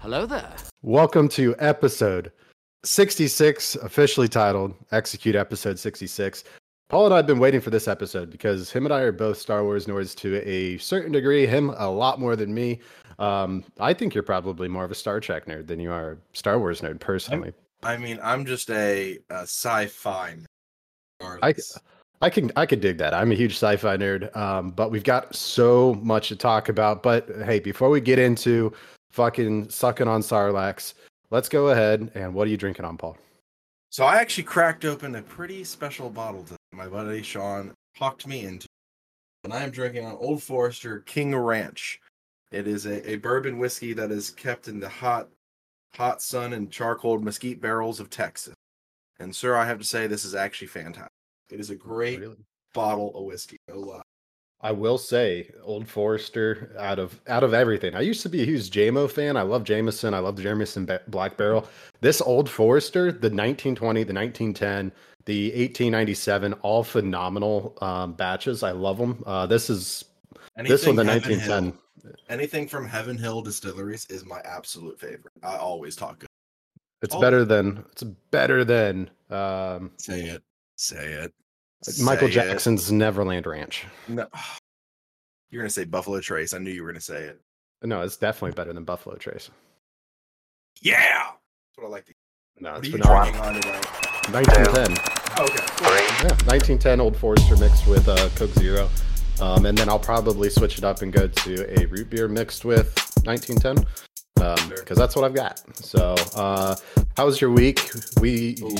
Hello there. Welcome to episode 66, officially titled Execute Episode 66. Paul and I have been waiting for this episode because him and I are both Star Wars nerds to a certain degree. Him a lot more than me. Um, I think you're probably more of a Star Trek nerd than you are a Star Wars nerd, personally. I mean, I'm just a, a sci-fi. nerd, I, regardless. I can I could dig that. I'm a huge sci-fi nerd, um, but we've got so much to talk about. But hey, before we get into fucking sucking on Sarlacc, let's go ahead and what are you drinking on, Paul? So I actually cracked open a pretty special bottle that my buddy Sean talked me into, and I am drinking on Old Forester King Ranch. It is a, a bourbon whiskey that is kept in the hot, hot sun and charcoal mesquite barrels of Texas. And sir, I have to say this is actually fantastic. It is a great bottle of whiskey. No lie. I will say, Old Forester out of out of everything. I used to be a huge JMO fan. I love Jameson. I love the Jameson Black Barrel. This Old Forester, the 1920, the 1910, the 1897, all phenomenal um, batches. I love them. Uh, this is this one, the Heaven 1910. Hill- anything from Heaven Hill Distilleries is my absolute favorite. I always talk good. It's Oh. better than it's better than um, Say it. Say it. Michael Say it. Jackson's Neverland Ranch. No. You're gonna say Buffalo Trace. I knew you were gonna say it. No, it's definitely better than Buffalo Trace. Yeah. That's what I like to No, it's are you phenomenal. drinking on 1910. Oh, okay. cool. Yeah, 1910 Old Forester mixed with uh, Coke Zero. Um, and then I'll probably switch it up and go to a root beer mixed with 1910 because Sure. that's what I've got. So, uh, how was your week? We Ooh.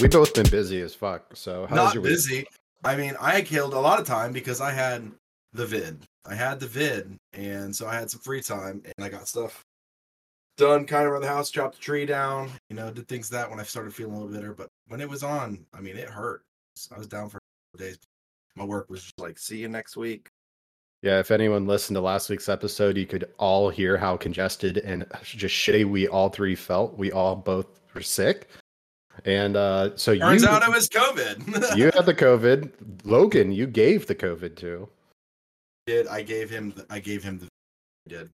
We both been busy as fuck. So, how was Not your week? busy. I mean, I killed a lot of time because I had the vid. I had the vid, and so I had some free time, and I got stuff done kind of around the house. Chopped the tree down, you know, did things that when I started feeling a little bitter. But when it was on, I mean, it hurt. I was down for days. My work was just like, see you next week. Yeah, if anyone listened to last week's episode, you could all hear how congested and just shitty we all three felt. We all both were sick. And uh, so Turns you, out it was COVID. you had the COVID. Logan, you gave the COVID to. did. I gave him. The, I gave him the. I did.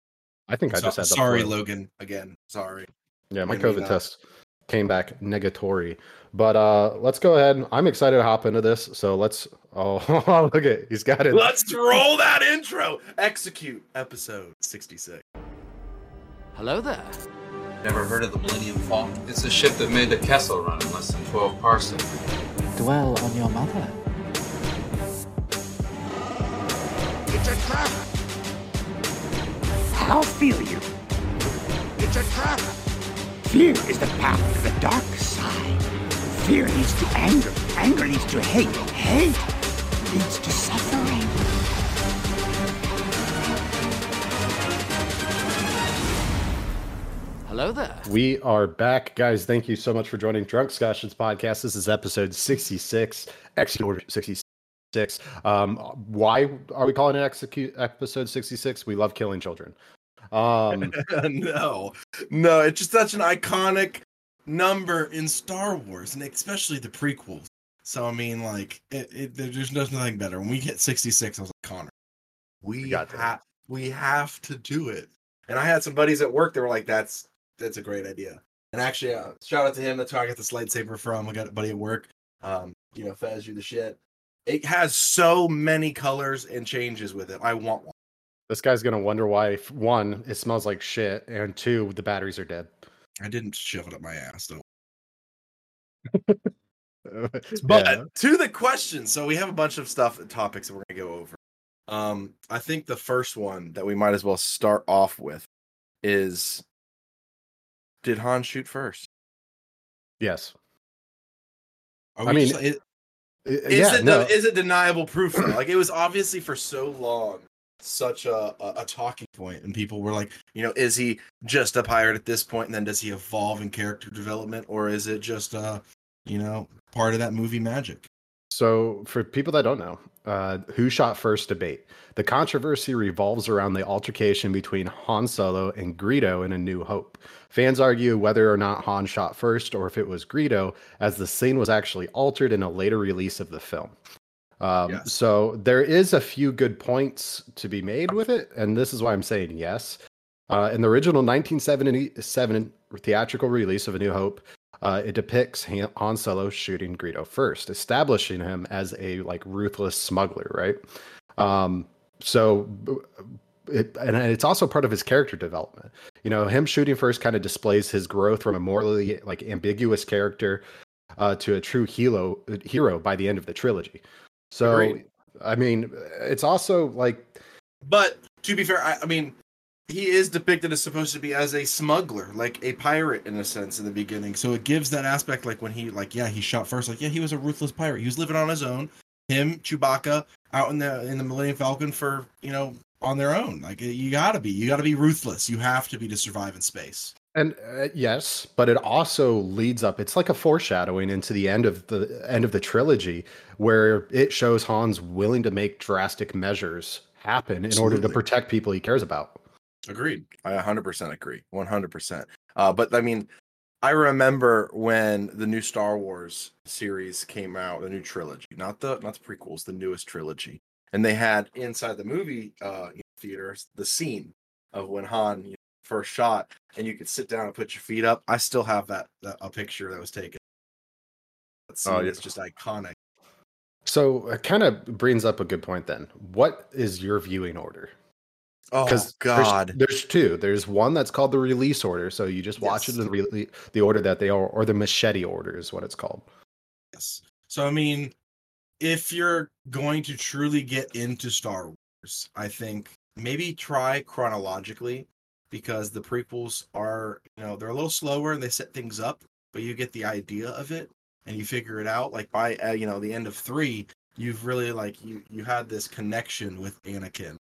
I think I So- just had the sorry, flu. Logan. Again, sorry. Yeah, my I COVID test came back negatory. But uh let's go ahead. I'm excited to hop into this. So let's oh look at he's got it. Let's roll that intro. Execute episode sixty-six. Hello there. Never heard of the Millennium Falcon? It's a ship that made the Kessel run in less than 12 parsecs. dwell on your mother. It's a trap! How feel you? It's a trap! Fear is the path to the dark side. Fear leads to anger. Anger leads to hate. Hate leads to suffering. Hello there. We are back, guys. Thank you so much for joining Drunkscussions podcast. This is episode 66, execute order 66. Um, why are we calling it execute episode 66? We love killing children. Um, no, no, it's just such an iconic number in Star Wars, and especially the prequels. So I mean, like, it, it, there's there's nothing better. When we hit 66, I was like, Connor, we got to. have we have to do it. And I had some buddies at work that were like, "That's that's a great idea." And actually, uh, shout out to him. That's where I got this lightsaber from. I got a buddy at work. Um, you know, Fez, you the shit. It has so many colors and changes with it. I want one. this guy's going to wonder why, one, it smells like shit, and two, the batteries are dead. I didn't shove it up my ass though. but But to the question, so we have a bunch of stuff and topics that we're gonna go over. Um, I think the first one that we might as well start off with is did Han shoot first? yes. I mean, just- is, Uh, is yeah, it no. is it deniable proof? though? like it was obviously for so long such a, a a talking point, and people were like, you know, is he just a pirate at this point, and then does he evolve in character development, or is it just uh, you know, part of that movie magic? So, for people that don't know, uh, who shot first debate, the controversy revolves around the altercation between Han Solo and Greedo in A New Hope. Fans argue whether or not Han shot first or if it was Greedo, as the scene was actually altered in a later release of the film. Um, Yes. So, there is a few good points to be made with it, and this is why I'm saying yes. Uh, in the original 1977 theatrical release of A New Hope, uh, it depicts Han Han Solo shooting Greedo first, establishing him as a like ruthless smuggler, right? Um, so, it, and it's also part of his character development. You know, him shooting first kind of displays his growth from a morally like ambiguous character uh, to a true hero hero by the end of the trilogy. So, Agreed. I mean, it's also like But to be fair, I, I mean, he is depicted as supposed to be as a smuggler, like a pirate in a sense in the beginning. So it gives that aspect, like when he, like, yeah, he shot first, like, yeah, he was a ruthless pirate. He was living on his own. Him, Chewbacca, out in the in the Millennium Falcon for you know on their own. Like you gotta be, you gotta be ruthless. You have to be to survive in space. And uh, yes, but it also leads up. It's like a foreshadowing into the end of the end of the trilogy, where it shows Han's willing to make drastic measures happen in order to protect people he cares about. Agreed. I 100% agree. 100%. Uh, but I mean, I remember when the new Star Wars series came out, the new trilogy, not the not the prequels, the newest trilogy, and they had inside the movie uh, theaters the scene of when Han you know, first shot, and you could sit down and put your feet up. I still have that, that a picture that was taken. That scene Oh, yeah. is just iconic. So it kind of brings up a good point. Then, what is your viewing order? Oh Because there's, there's two. There's one that's called the release order, so you just watch Yes. it the, rele- the order that they are, or the machete order is what it's called. Yes. So I mean, if you're going to truly get into Star Wars, I think maybe try chronologically because the prequels are, you know, they're a little slower and they set things up, but you get the idea of it and you figure it out. Like by uh, you know the end of three, you've really like you you had this connection with Anakin.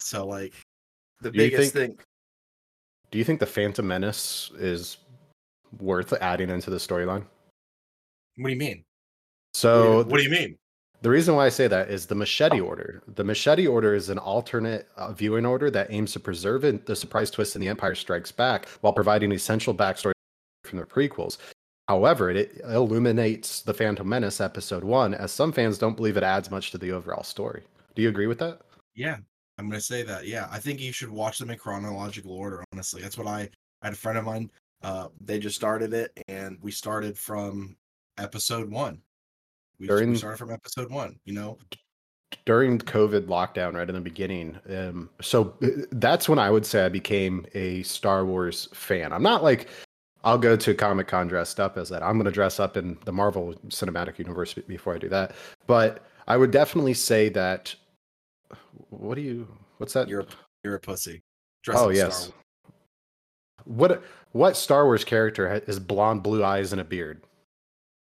So like the Do you biggest think- thing. Do you think the Phantom Menace is worth adding into the storyline? What do you mean? So what do you mean? The reason why I say that is the machete order. The machete order is an alternate uh, viewing order that aims to preserve it, the surprise twist in The Empire Strikes Back while providing essential backstory from the prequels. However, it illuminates the Phantom Menace episode one, as some fans don't believe it adds much to the overall story. Do you agree with that? Yeah, I'm gonna say that. Yeah, I think you should watch them in chronological order. Honestly, that's what I. I had a friend of mine. Uh, they just started it, and we started from episode one. We, we started from episode one. You know, During COVID lockdown, right in the beginning, um, so uh, that's when I would say I became a Star Wars fan. I'm not like I'll go to Comic Con dressed up as that. I'm going to dress up in the Marvel Cinematic Universe before I do that. But I would definitely say that. What do you? What's that? you're a, you're a pussy. Oh yes. What what Star Wars character has blonde, blue eyes, and a beard?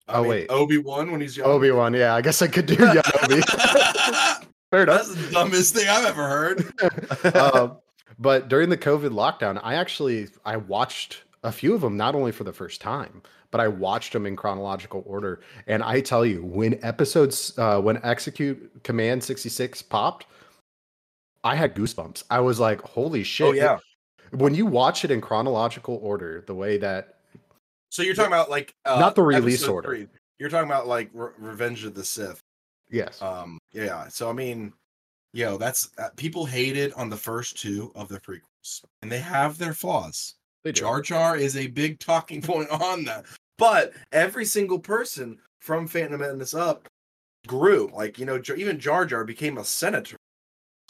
I Oh, mean, wait. Obi Wan when he's young. Obi Wan. Yeah, I guess I could do young Obi. Fair enough. That's the dumbest thing I've ever heard. um, but during the COVID lockdown, I actually I watched a few of them not only for the first time, but I watched them in chronological order. And I tell you, when episodes uh, when Execute Command sixty six popped, I had goosebumps. I was like, "Holy shit!" oh yeah. When you watch it in chronological order, the way that So you're talking about like uh, Not the release order. three. You're talking about like Re- Revenge of the Sith. yes, Um, yeah. So I mean, yo, that's uh, people hated on the first two of the prequels, and they have their flaws. They do. Jar Jar is a big talking point on that, but every single person from Phantom Menace up grew. Like you know, even Jar Jar became a senator.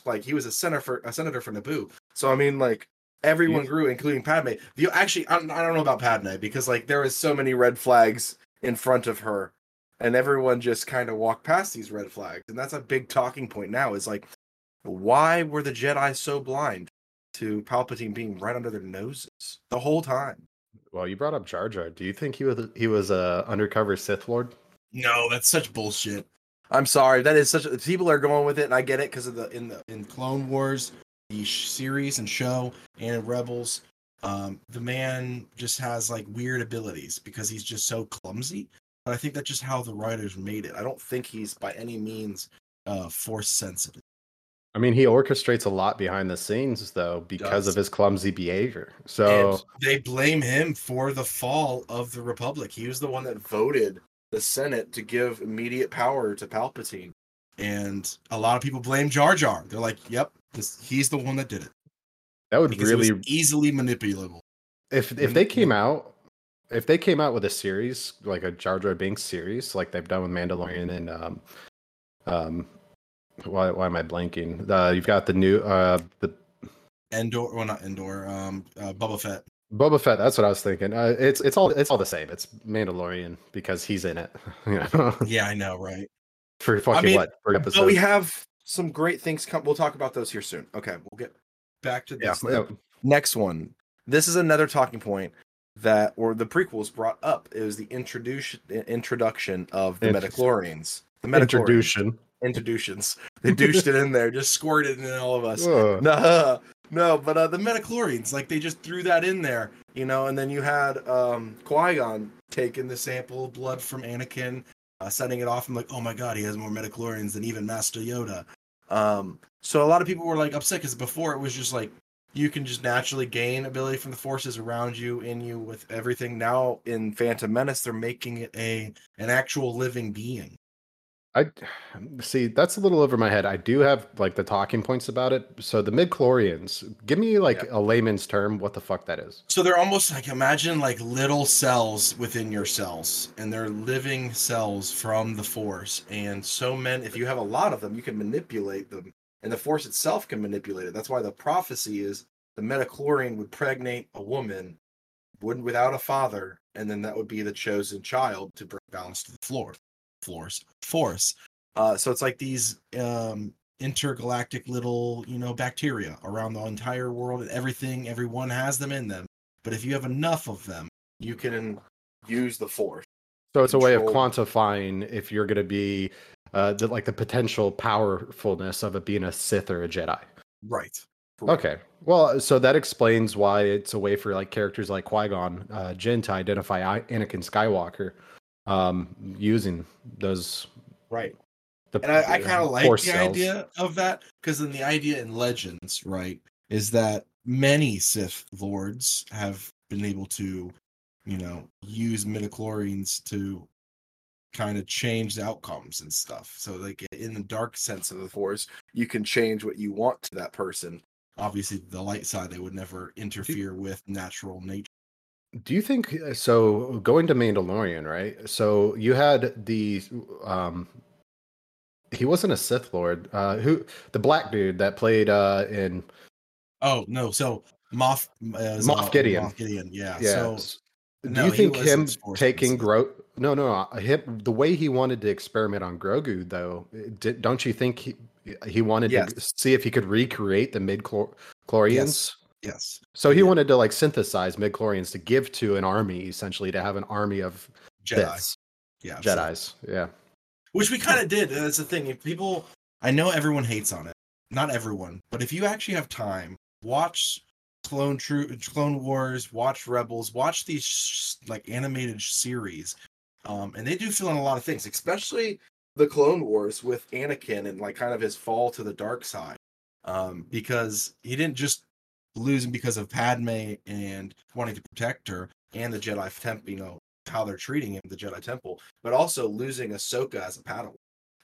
Like he was a senator for a senator for Naboo. So I mean, like everyone You- grew, including Padme. The actually, I don't, I don't know about Padme because like there was so many red flags in front of her, and everyone just kind of walked past these red flags, and that's a big talking point now. Is like, why were the Jedi so blind to Palpatine being right under their noses the whole time? Well, you brought up Jar Jar. Do you think he was he was a undercover Sith Lord? No, that's such bullshit. I'm sorry. That is such. People are going with it, and I get it because of the in the in Clone Wars, the sh- series and show, and in Rebels. Um, the man just has like weird abilities because he's just so clumsy. But I think that's just how the writers made it. I don't think he's by any means uh force sensitive. I mean, he orchestrates a lot behind the scenes, though, because Does. of his clumsy behavior. So, And they blame him for the fall of the Republic. He was the one that voted the Senate to give immediate power to Palpatine. And a lot of people blame Jar Jar. They're like, "Yep, this, he's the one that did it." That would because really easily manipulable. if if they came out if they came out with a series like a Jar Jar Binks series like they've done with Mandalorian and um um why why am I blanking? Uh, you've got the new uh the Endor, well not Endor, um, uh, Boba Fett. Boba Fett. That's what I was thinking. Uh, it's it's all it's all the same. It's Mandalorian because he's in it. You know, Yeah, I know, right? for fucking mean, what for episode. But we have some great things come. We'll talk about those here soon. Okay, we'll get back to yeah, this. yeah. Next one. This is another talking point that, or the prequels brought up. It was the introduction introduction of the Midichlorians. The Midichlorians. introduction. Introductions. They douched it in there, just squirted it in all of us. Ugh. No, no, but uh, the midichlorians, like they just threw that in there, you know, and then you had um, Qui Gon taking the sample of blood from Anakin, uh, setting it off, I'm like, oh my god, he has more midichlorians than even Master Yoda. Um, so a lot of people were like upset because before it was just like you can just naturally gain ability from the forces around you, in you, with everything. Now in Phantom Menace, they're making it a an actual living being. I see. That's a little over my head. I do have like the talking points about it. So the midichlorians. Give me like a layman's term. What the fuck that is? So they're almost like imagine like little cells within your cells, and they're living cells from the force. And so men if you have a lot of them, you can manipulate them, and the force itself can manipulate it. That's why the prophecy is the midichlorian would pregnate a woman, wouldn't without a father, and then that would be the chosen child to bring balance to the floor, floors, force. Uh, so it's like these um, intergalactic little, you know, bacteria around the entire world, and everything, everyone has them in them. But if you have enough of them, you can use the force. So it's a way of quantifying if you're going to be uh, the, like the potential powerfulness of it being a Sith or a Jedi. Right. Okay. Well, so that explains why it's a way for like characters like Qui Gon uh, Jinn to identify I- Anakin Skywalker um, using those. Right. The, And I, I kind of like the cells. idea of that because then the idea in Legends, right, is that many Sith lords have been able to, you know, use midichlorians to kind of change the outcomes and stuff. So, like in the dark sense of the Force, you can change what you want to that person. Obviously, the light side, they would never interfere with natural nature. Do you think uh, so? Going to Mandalorian, right? So you had the um, he wasn't a Sith Lord. Uh, who the black dude that played uh in Oh no! So Moff, uh, Moff Gideon. Moff Gideon, yeah. yeah. So s- no, Do you think him taking. Gro? No, no, uh, him the way he wanted to experiment on Grogu, though. Did, don't you think he he wanted to see if he could recreate the midichlorians? yes, So he Yeah. wanted to like synthesize midichlorians to give to an army, essentially to have an army of Jedi, Siths, yeah, so- Jedi's. Yeah. which we kind of did. and That's the thing. If people, I know everyone hates on it. Not everyone, but if you actually have time, watch Clone True, Clone Wars, watch Rebels, watch these sh- like animated series, um, and they do fill in a lot of things, especially the Clone Wars with Anakin and like kind of his fall to the dark side, um, because he didn't just him because of Padme and wanting to protect her and the Jedi Temple, you know how they're treating him, the Jedi Temple, but also losing Ahsoka as a Padawan.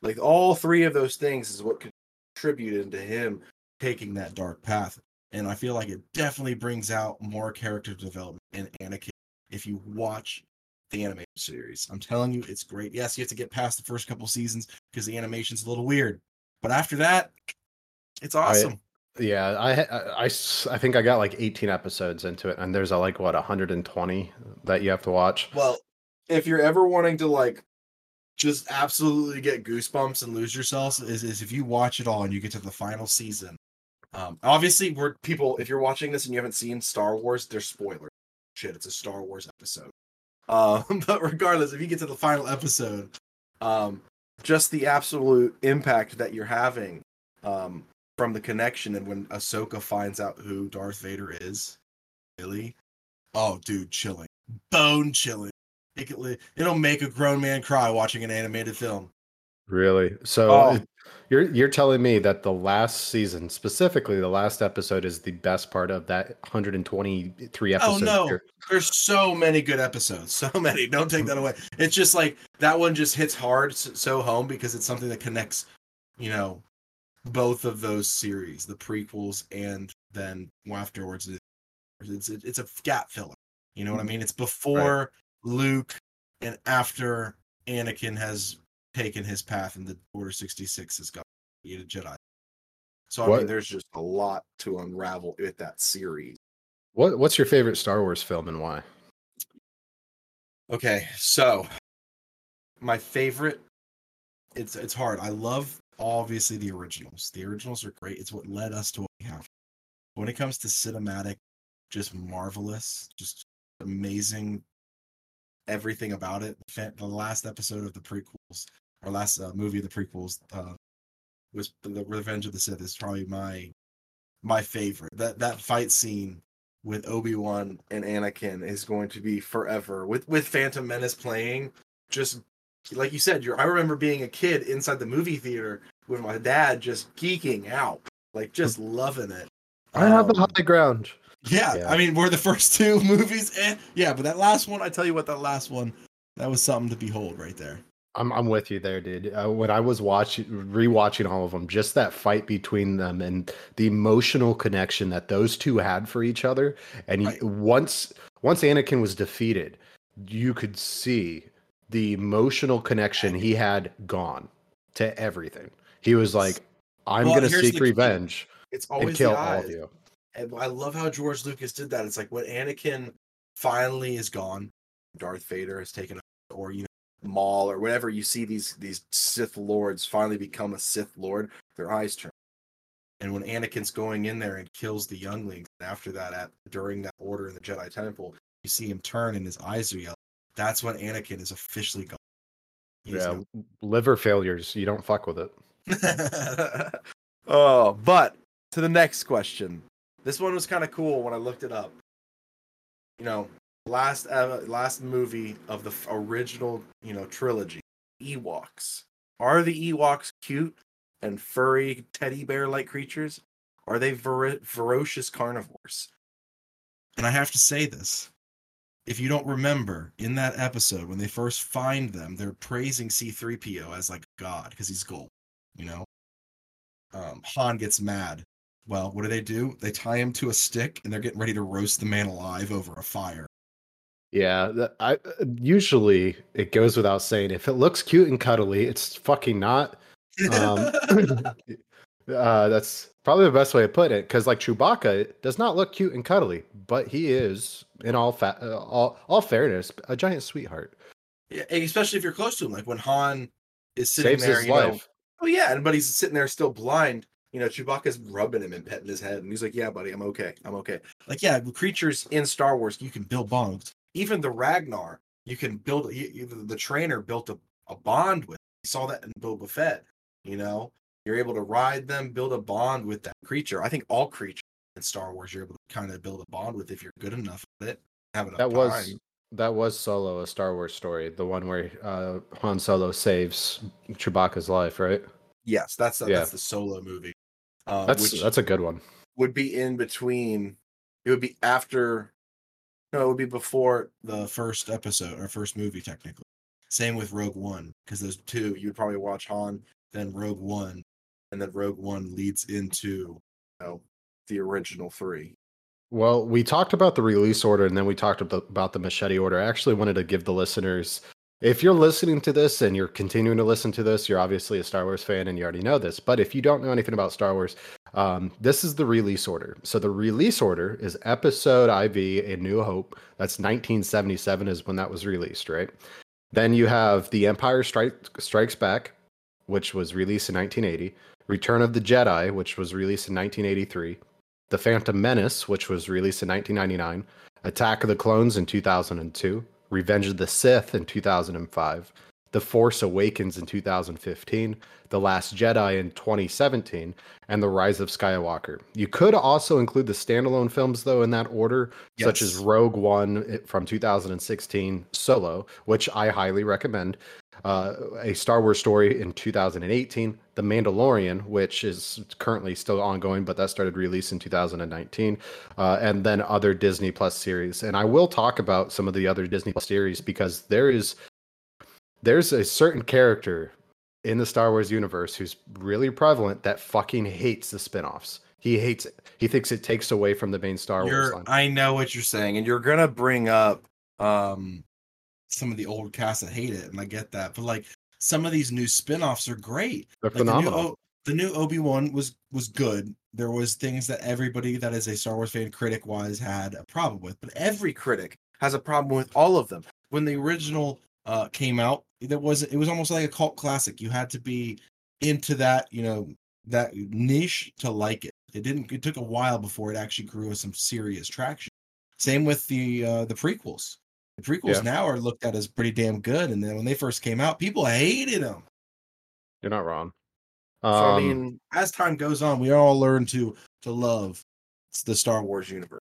Like all three of those things is what contributed to him taking that dark path. And I feel like it definitely brings out more character development in Anakin if you watch the animated series. I'm telling you, it's great. Yes, you have to get past the first couple seasons because the animation's a little weird, but after that, it's awesome. I, ha- I think I got like 18 episodes into it, and there's a, like what 120 that you have to watch. Well, if you're ever wanting to like just absolutely get goosebumps and lose yourself, is, is if you watch it all and you get to the final season. Um, obviously, we're people. If you're watching this and you haven't seen Star Wars, there's spoilers. Shit, it's a Star Wars episode. Um, but regardless, if you get to the final episode, um, just the absolute impact that you're having um, from the connection, and when Ahsoka finds out who Darth Vader is, really, oh, dude, chilling, bone chilling. It li- it'll make a grown man cry watching an animated film. Really? So Oh. it- you're you're telling me that the last season, specifically the last episode, is the best part of that 123 episodes? Oh no, here? there's so many good episodes, so many. Don't take that away. It's just like that one just hits hard so home because it's something that connects, you know, both of those series, the prequels and then afterwards it's it's a gap filler. You know what I mm-hmm. mean? It's before Luke and after Anakin has taken his path and the Order 66 has got to a Jedi. So I What- mean, there's just a lot to unravel with that series. What What's your favorite Star Wars film and why? Okay, so my favorite it's it's hard. I love obviously the originals. The originals are great. It's what led us to what we have. When it comes to cinematic, just marvelous, just amazing everything about it. The last episode of the prequels, or last uh, movie of the prequels, uh, was the Revenge of the Sith. Is probably my my favorite. That that fight scene with Obi Wan and Anakin is going to be forever. With with Phantom Menace playing, just like you said, you're. I remember being a kid inside the movie theater with my dad, just geeking out, like just loving it. I have the Um, high ground. yeah, Yeah. I mean, we're the first two movies, and yeah, but that last one, I tell you what, that last one, that was something to behold right there. I'm I'm with you there, dude. Uh, when I was watching, rewatching all of them, just that fight between them and the emotional connection that those two had for each other, and you- Right. once once Anakin was defeated, you could see the emotional connection he had gone to everything. He was like, "I'm Well, gonna seek the key. revenge It's and always kill the all of you." And I love how George Lucas did that. It's like when Anakin finally is gone, Darth Vader has taken, or you know, Maul or whatever. You see these these Sith lords finally become a Sith lord. Their eyes turn, and when Anakin's going in there and kills the younglings, after that, at during that order in the Jedi Temple, you see him turn and his eyes are yellow. That's when Anakin is officially gone. He's Yeah, liver failures. You don't fuck with it. oh, but to the next question. This one was kind of cool when I looked it up. You know, last uh, last movie of the original, you know, trilogy, Ewoks. Are the Ewoks cute and furry teddy bear like creatures? Are they ver- ferocious carnivores? And I have to say this. If you don't remember, in that episode, when they first find them, they're praising C3PO as like God because he's gold, you know? um, Han gets mad. Well, what do they do? They tie him to a stick and they're getting ready to roast the man alive over a fire. Yeah, that, I usually it goes without saying. If it looks cute and cuddly, it's fucking not. Um, uh, that's probably the best way to put it. Because like Chewbacca does not look cute and cuddly, but he is, in all fa- uh, all all fairness, a giant sweetheart. Yeah, especially if you're close to him, like when Han is sitting Saves there, his you know, life. oh yeah, and but he's sitting there still blind. You know, Chewbacca's rubbing him and petting his head, and he's like, "Yeah, buddy, I'm okay. I'm okay." Like, yeah, the creatures in Star Wars, you can build bonds. Even the Rancor, you can build. You, you- the, the trainer built a, a bond with. You saw that in Boba Fett. You know, you're able to ride them, build a bond with that creature. I think all creatures in Star Wars, you're able to kind of build a bond with if you're good enough at it. Have enough That was that was Solo, a Star Wars story, the one where uh, Han Solo saves Chewbacca's life, right? Yes, that's the, Yeah. that's the solo movie. Uh, That's which that's a good one. would be in between. It would be after. No, it would be before the first episode or first movie, technically. Same with Rogue One, because those two. You'd probably watch Han, then Rogue One, and then Rogue One leads into, you know, the original three. Well, we talked about the release order and then we talked about, the machete order. I actually wanted to give the listeners, if you're listening to this and you're continuing to listen to this, you're obviously a Star Wars fan and you already know this. But if you don't know anything about Star Wars, um, this is the release order. So the release order is Episode IV, A New Hope. That's 1977 is when that was released, right? Then you have The Empire Strike, Strikes Back, which was released in 1980. Return of the Jedi, which was released in 1983. The Phantom Menace, which was released in 1999, Attack of the Clones in 2002, Revenge of the Sith in 2005, The Force Awakens in 2015, The Last Jedi in 2017, and The Rise of Skywalker. You could also include the standalone films, though, in that order, such as Rogue One eh, from 2016, Solo, which I highly recommend. Uh, a Star Wars story in 2018, The Mandalorian, which is currently still ongoing, but that started release in 2019, uh, and then other Disney Plus series. And I will talk about some of the other Disney Plus series because there is there's a certain character in the Star Wars universe who's really prevalent that fucking hates the spin-offs. He hates it. He thinks it takes away from the main Star Wars You're, line. I know what you're saying, and you're gonna bring up um some of the old cast that hate it, and I get that. But like some of these new spin-offs are great. They're Like the new, phenomenal. O- the new Obi Wan was was good. There was things that everybody that is a Star Wars fan, critic wise, had a problem with. But every critic has a problem with all of them. When the original uh came out, there was it was almost like a cult classic. You had to be into that, you know, that niche to like it. It didn't. It took a while before it actually grew some serious traction. Same with the uh the prequels. The prequels Yeah. now are looked at as pretty damn good, and then when they first came out, people hated them. You're not wrong. So I Um, mean, as time goes on, we all learn to to love the Star Wars universe.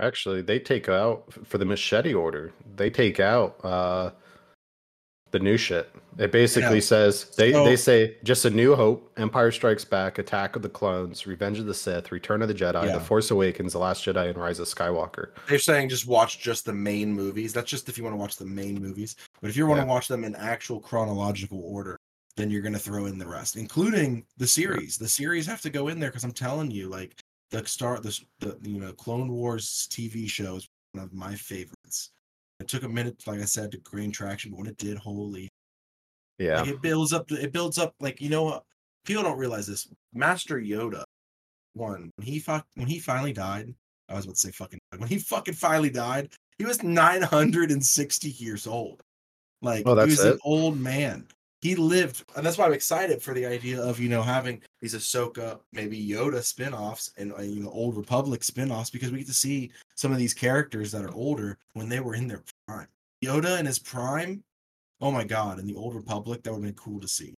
Actually, they take out for the machete order. They take out uh the new shit. It basically Yeah. says they So- they say just a new hope, Empire Strikes Back, Attack of the Clones, Revenge of the Sith, Return of the Jedi, Yeah. The Force Awakens, The Last Jedi, and Rise of Skywalker. They're saying just watch just the main movies. That's just if you want to watch the main movies. But if you want Yeah. to watch them in actual chronological order, then you're going to throw in the rest, including the series. The series have to go in there because I'm telling you, like the start, the, the you know Clone Wars TV show is one of my favorites. It took a minute, like I said, to gain traction, but when it did, holy Yeah. Like it builds up. It builds up. Like you know, what? people don't realize this. Master Yoda, one when he fuck when he finally died. I was about to say fucking when he fucking finally died. He was nine hundred and sixty years old. Like Oh, he was an old man. He lived, and that's why I'm excited for the idea of you know having these Ahsoka, maybe Yoda spin-offs and uh, you know Old Republic spin-offs because we get to see some of these characters that are older when they were in their prime. Yoda in his prime, oh my god! In the Old Republic, that would have been cool to see.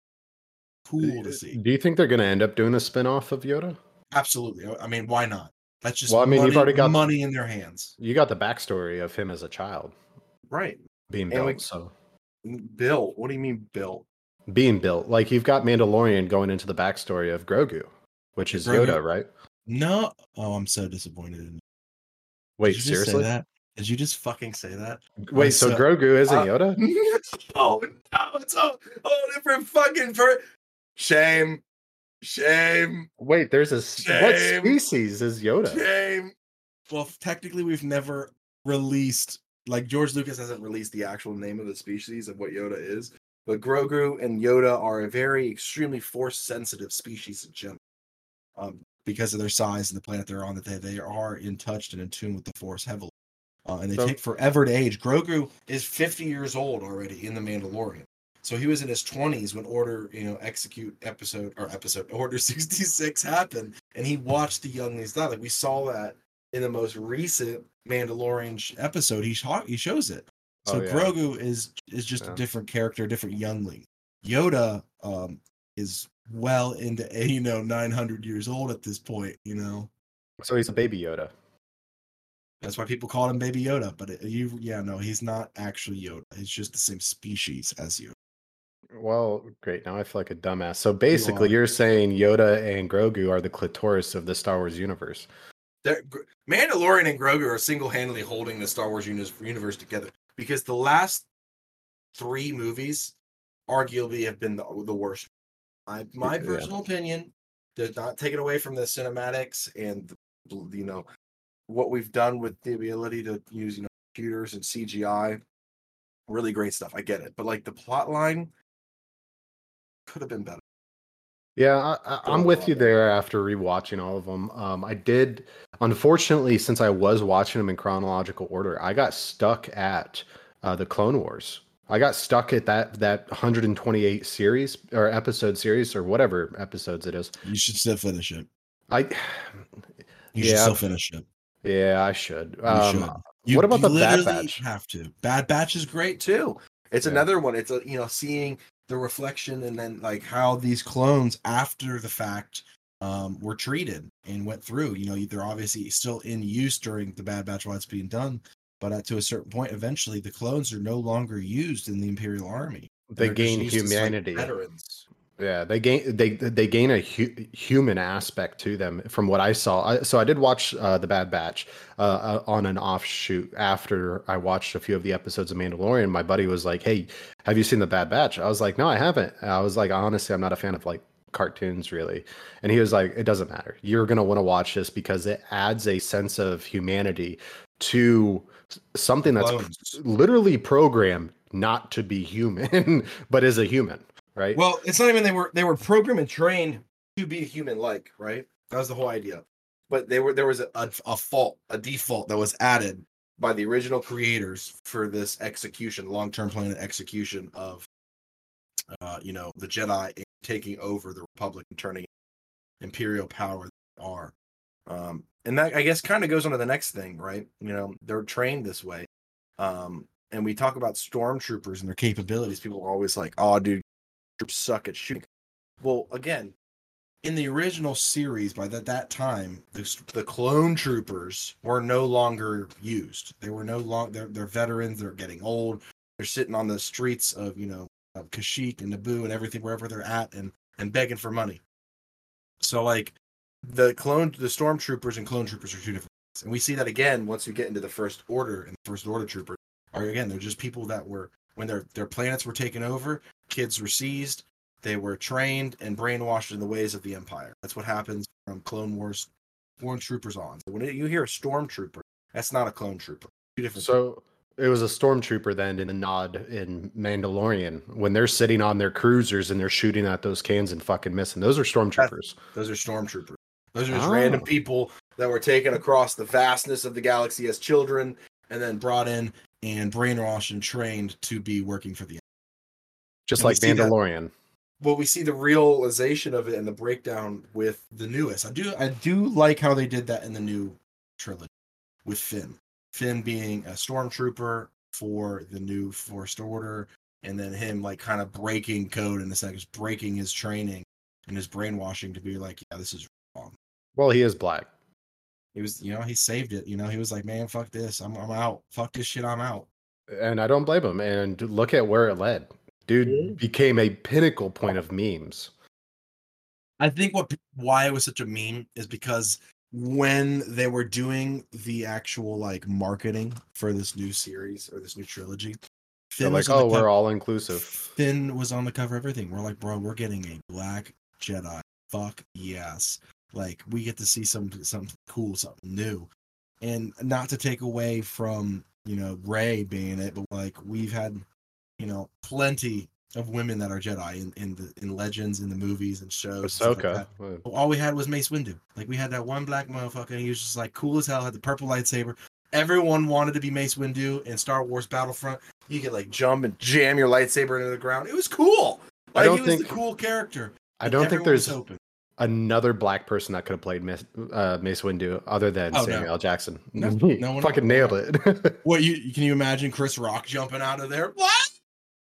Cool to see. Do you think they're going to end up doing a spin-off of Yoda? Absolutely. I- mean, why not? That's just Well, I mean, you've already got- money in their hands, You got the backstory of him as a child right? being built, we- so built. what do you mean, Bill? Being built. Like you've got Mandalorian going into the backstory of Grogu, which is Grogu- Yoda, right? No. Oh, I'm so disappointed. in you. Wait, Did you seriously? that? Did you just fucking say that? Wait, so so- Grogu isn't Uh, Yoda? oh no, it's a whole different fucking per. Shame, shame, Wait, there's a s- what species is Yoda? shame. Well, technically, we've never released like George Lucas hasn't released the actual name of the species of what Yoda is, but Grogu and Yoda are a very extremely force sensitive species in general. Um, because of their size and the planet they're on, that they, they are in touch and in tune with the force heavily. Uh, and they So- take forever to age. Grogu is 50 years old already in The Mandalorian. So he was in his 20s when Order, you know, execute episode or episode Order 66 happened, and he watched the younglings die. Like we saw that in the most recent Mandalorian sh- episode. He sh- he shows it. So Oh, yeah. Grogu is is just Yeah. a different character, a different youngling. Yoda um is well into you know 900 years old at this point. You know So he's a baby Yoda. that's why people call him Baby Yoda. But it, you, yeah, no, he's not actually Yoda. He's just the same species as you. Well, great. Now I feel like a dumbass. So basically, you are saying Yoda and Grogu are the clitoris of the Star Wars universe. They're- Mandalorian and Grogu are single-handedly holding the Star Wars universe together because the last three movies arguably have been the, the worst. My my Yeah. personal opinion does not take it away from the cinematics and the, you know what we've done with the ability to use you know computers and CGI. Really great stuff. I get it, but like the plot line could have been better. Yeah, I, I'm with you there after rewatching all of them. Um, I did, unfortunately, since I was watching them in chronological order, I got stuck at uh, the Clone Wars. I got stuck at that that 128 series or episode series or whatever episodes it is. You should still finish it. I, You should Yeah. still finish it. yeah, I should. You Um, should. You, what about the Bad Batch? Have to. Bad Batch is great too. It's Yeah. another one. It's a you know seeing the reflection and then like how these clones after the fact um, were treated and went through. You know, they're obviously still in use during the Bad Batch while it's being done, but at, to a certain point, eventually the clones are no longer used in the Imperial Army. they gain as, like, humanity. veterans. Yeah, they gain they they gain a hu- human aspect to them from what I saw. I, so I did watch uh, the Bad Batch uh, uh, on an offshoot after I watched a few of the episodes of Mandalorian. My buddy was like, "Hey, have you seen the Bad Batch?" I was like, "No, I haven't." I was like, "Honestly, I'm not a fan of like cartoons really. And he was like, it doesn't matter. You're going to want to watch this because it adds a sense of humanity to something that's Clones. literally programmed not to be human, but is a human, right? Well, it's not even they were they were programmed and trained to be human like, right? That was the whole idea. But they were there was a, a, a fault, a default that was added by the original creators for this execution, long-term plan and execution of uh, you know, the Jedi taking over the Republic and turning imperial power they are. Um, and that I guess kind of goes on to the next thing, right? You know, they're trained this way. Um, and we talk about stormtroopers and their capabilities. People are always like, "Oh, dude, suck at shooting." Well, again, in the original series, by that that time, the, the clone troopers were no longer used. They were no longer they're, they're veterans. They're getting old. They're sitting on the streets of you know of Kashyyyk and Naboo and everything wherever they're at and and begging for money. So like the clone the stormtroopers and clone troopers are two different things. And we see that again once you get into the first order and the first order troopers are again they're just people that were when their their planets were taken over, kids were seized, they were trained and brainwashed in the ways of the empire. That's what happens from Clone Wars stormtroopers on. So when you hear a stormtrooper, that's not a clone trooper. Two different So it was a stormtrooper then in a nod in Mandalorian when they're sitting on their cruisers and they're shooting at those cans and fucking missing. Those are stormtroopers. Those are stormtroopers. Those are just Oh. random people that were taken across the vastness of the galaxy as children and then brought in and brainwashed and trained to be working for the Just And like that- Mandalorian. well we see the realization of it and the breakdown with the newest i do i do like how they did that in the new trilogy with finn finn being a stormtrooper for the new first order and then him like kind of breaking code in a second breaking his training and his brainwashing to be like yeah this is wrong Well, he is black. he was you know he saved it you know he was like man fuck this i'm, I'm out fuck this shit i'm out And I don't blame him. And look at where it led. Dude became a pinnacle point of memes. I think what why it was such a meme is because when they were doing the actual like marketing for this new series or this new trilogy, They're Finn like, was on oh, we're cover- all inclusive. Finn was on the cover of everything. We're like, bro, we're getting a black Jedi. Fuck yes. Like we get to see some something cool, something new. And not to take away from, you know, Rey being it, but like we've had, you know, plenty of women that are Jedi in, in the in legends, in the movies and shows. like Ahsoka. But all we had was Mace Windu. Like we had that one black motherfucker, and he was just like cool as hell. Had the purple lightsaber. Everyone wanted to be Mace Windu in Star Wars Battlefront. You could like jump and jam your lightsaber into the ground. It was cool. I Like don't he was think- the cool character. I don't think there's another black person that could have played Mace, uh, Mace Windu other than Oh, no. Samuel L. Jackson. No, no one- fucking nailed it. What you can you imagine Chris Rock jumping out of there? What?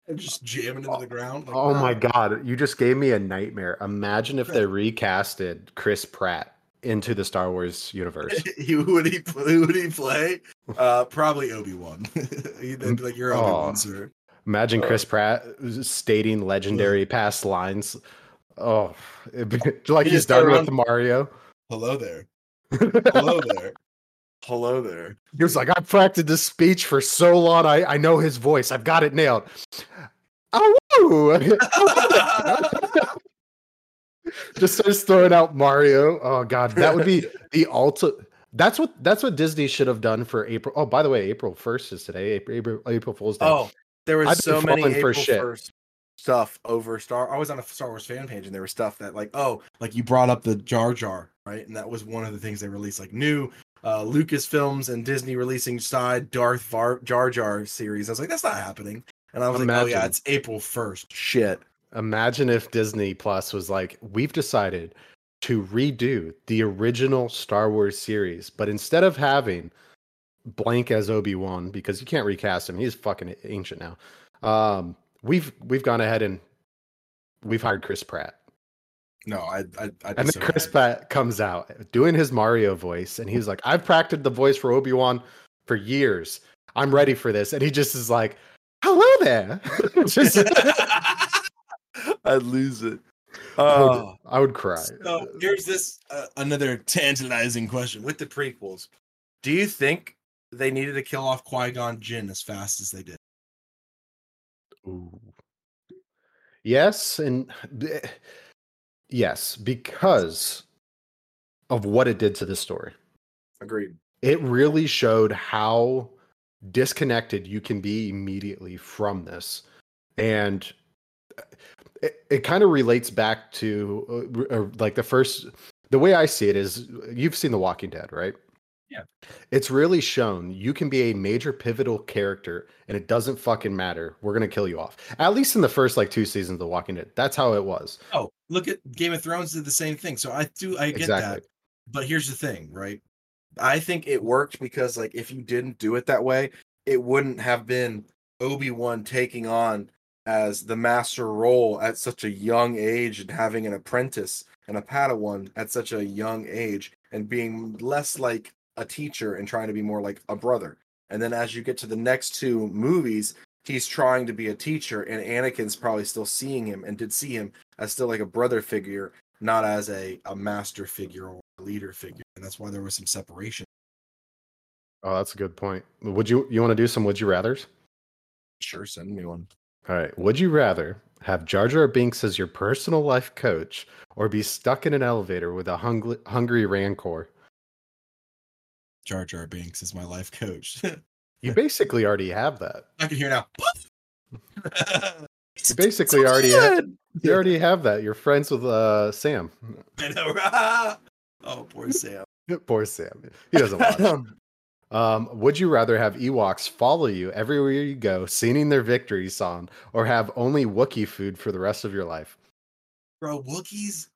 And just jamming into the ground. Like, oh my god, you just gave me a nightmare. Imagine if they recasted Chris Pratt into the Star Wars universe. who would he play? Who would he play? Uh, probably Obi Wan. Like, "You're Obi Wan, sir." Imagine Chris Pratt stating legendary past lines. Oh, be, like He he's done with Mario. Hello there. Hello there. Hello there. He was like, I've practiced this speech for so long. I, I know his voice. I've got it nailed. Oh, just starts throwing out Mario. Oh god, that would be the ultimate. That's what that's what Disney should have done for April. Oh, by the way, April first is today. April April, Fool's Day. Oh, there was so many April. 1st stuff over Star. I was on a Star Wars fan page, and there was stuff that like, oh, like you brought up the Jar Jar, right? And that was one of the things they released, like new uh Lucasfilms and Disney releasing side Darth Var- Jar Jar series. I was like, that's not happening. And I was like, oh yeah, it's April first. Shit. Imagine if Disney Plus was like, we've decided to redo the original Star Wars series, but instead of having blank as Obi Wan because you can't recast him, he's fucking ancient now. Um, we've we've gone ahead and we've hired Chris Pratt, No, I, I, I and then Chris Pratt comes out doing his Mario voice, and he's like, "I've practiced the voice for Obi Wan for years. I'm ready for this," and he just is like, "Hello there." Just- I'd lose it. I Oh. would- I would cry. So here's this uh, another tantalizing question with the prequels. Do you think they needed to kill off Qui Gon Jinn as fast as they did? Ooh. Yes, and th- Yes, because of what it did to the story. Agreed. It really showed how disconnected you can be immediately from this. And uh, it, it kind of relates back to uh, uh, like the first the way I see it is you've seen The Walking Dead, right? Yeah. It's really shown you can be a major pivotal character and it doesn't fucking matter. We're going to kill you off. At least in the first like two seasons of The Walking Dead. That's how it was. Oh, look at Game of Thrones did the same thing. So I do I get Exactly. that. But here's the thing, right? I think it worked because like if you didn't do it that way, it wouldn't have been Obi-Wan taking on as the master role at such a young age and having an apprentice and a Padawan at such a young age and being less like a teacher and trying to be more like a brother. And then as you get to the next two movies, he's trying to be a teacher and Anakin's probably still seeing him and did see him as still like a brother figure, not as a, a master figure or leader figure. And that's why there was some separation. Oh, that's a good point. Would you you want to do some would you rather's? Sure, send me one. All right. Would you rather have Jar Jar Binks as your personal life coach or be stuck in an elevator with a hungry, hungry Rancor? Jar Jar Binks is my life coach. You basically already have that. I can hear now. You basically already have, you already have that. You're friends with uh, Sam. I know. Oh, poor Sam. Poor Sam. He doesn't watch. Um, would you rather have Ewoks follow you everywhere you go, singing their victory song, or have only Wookiee food for the rest of your life? Bro, Wookiees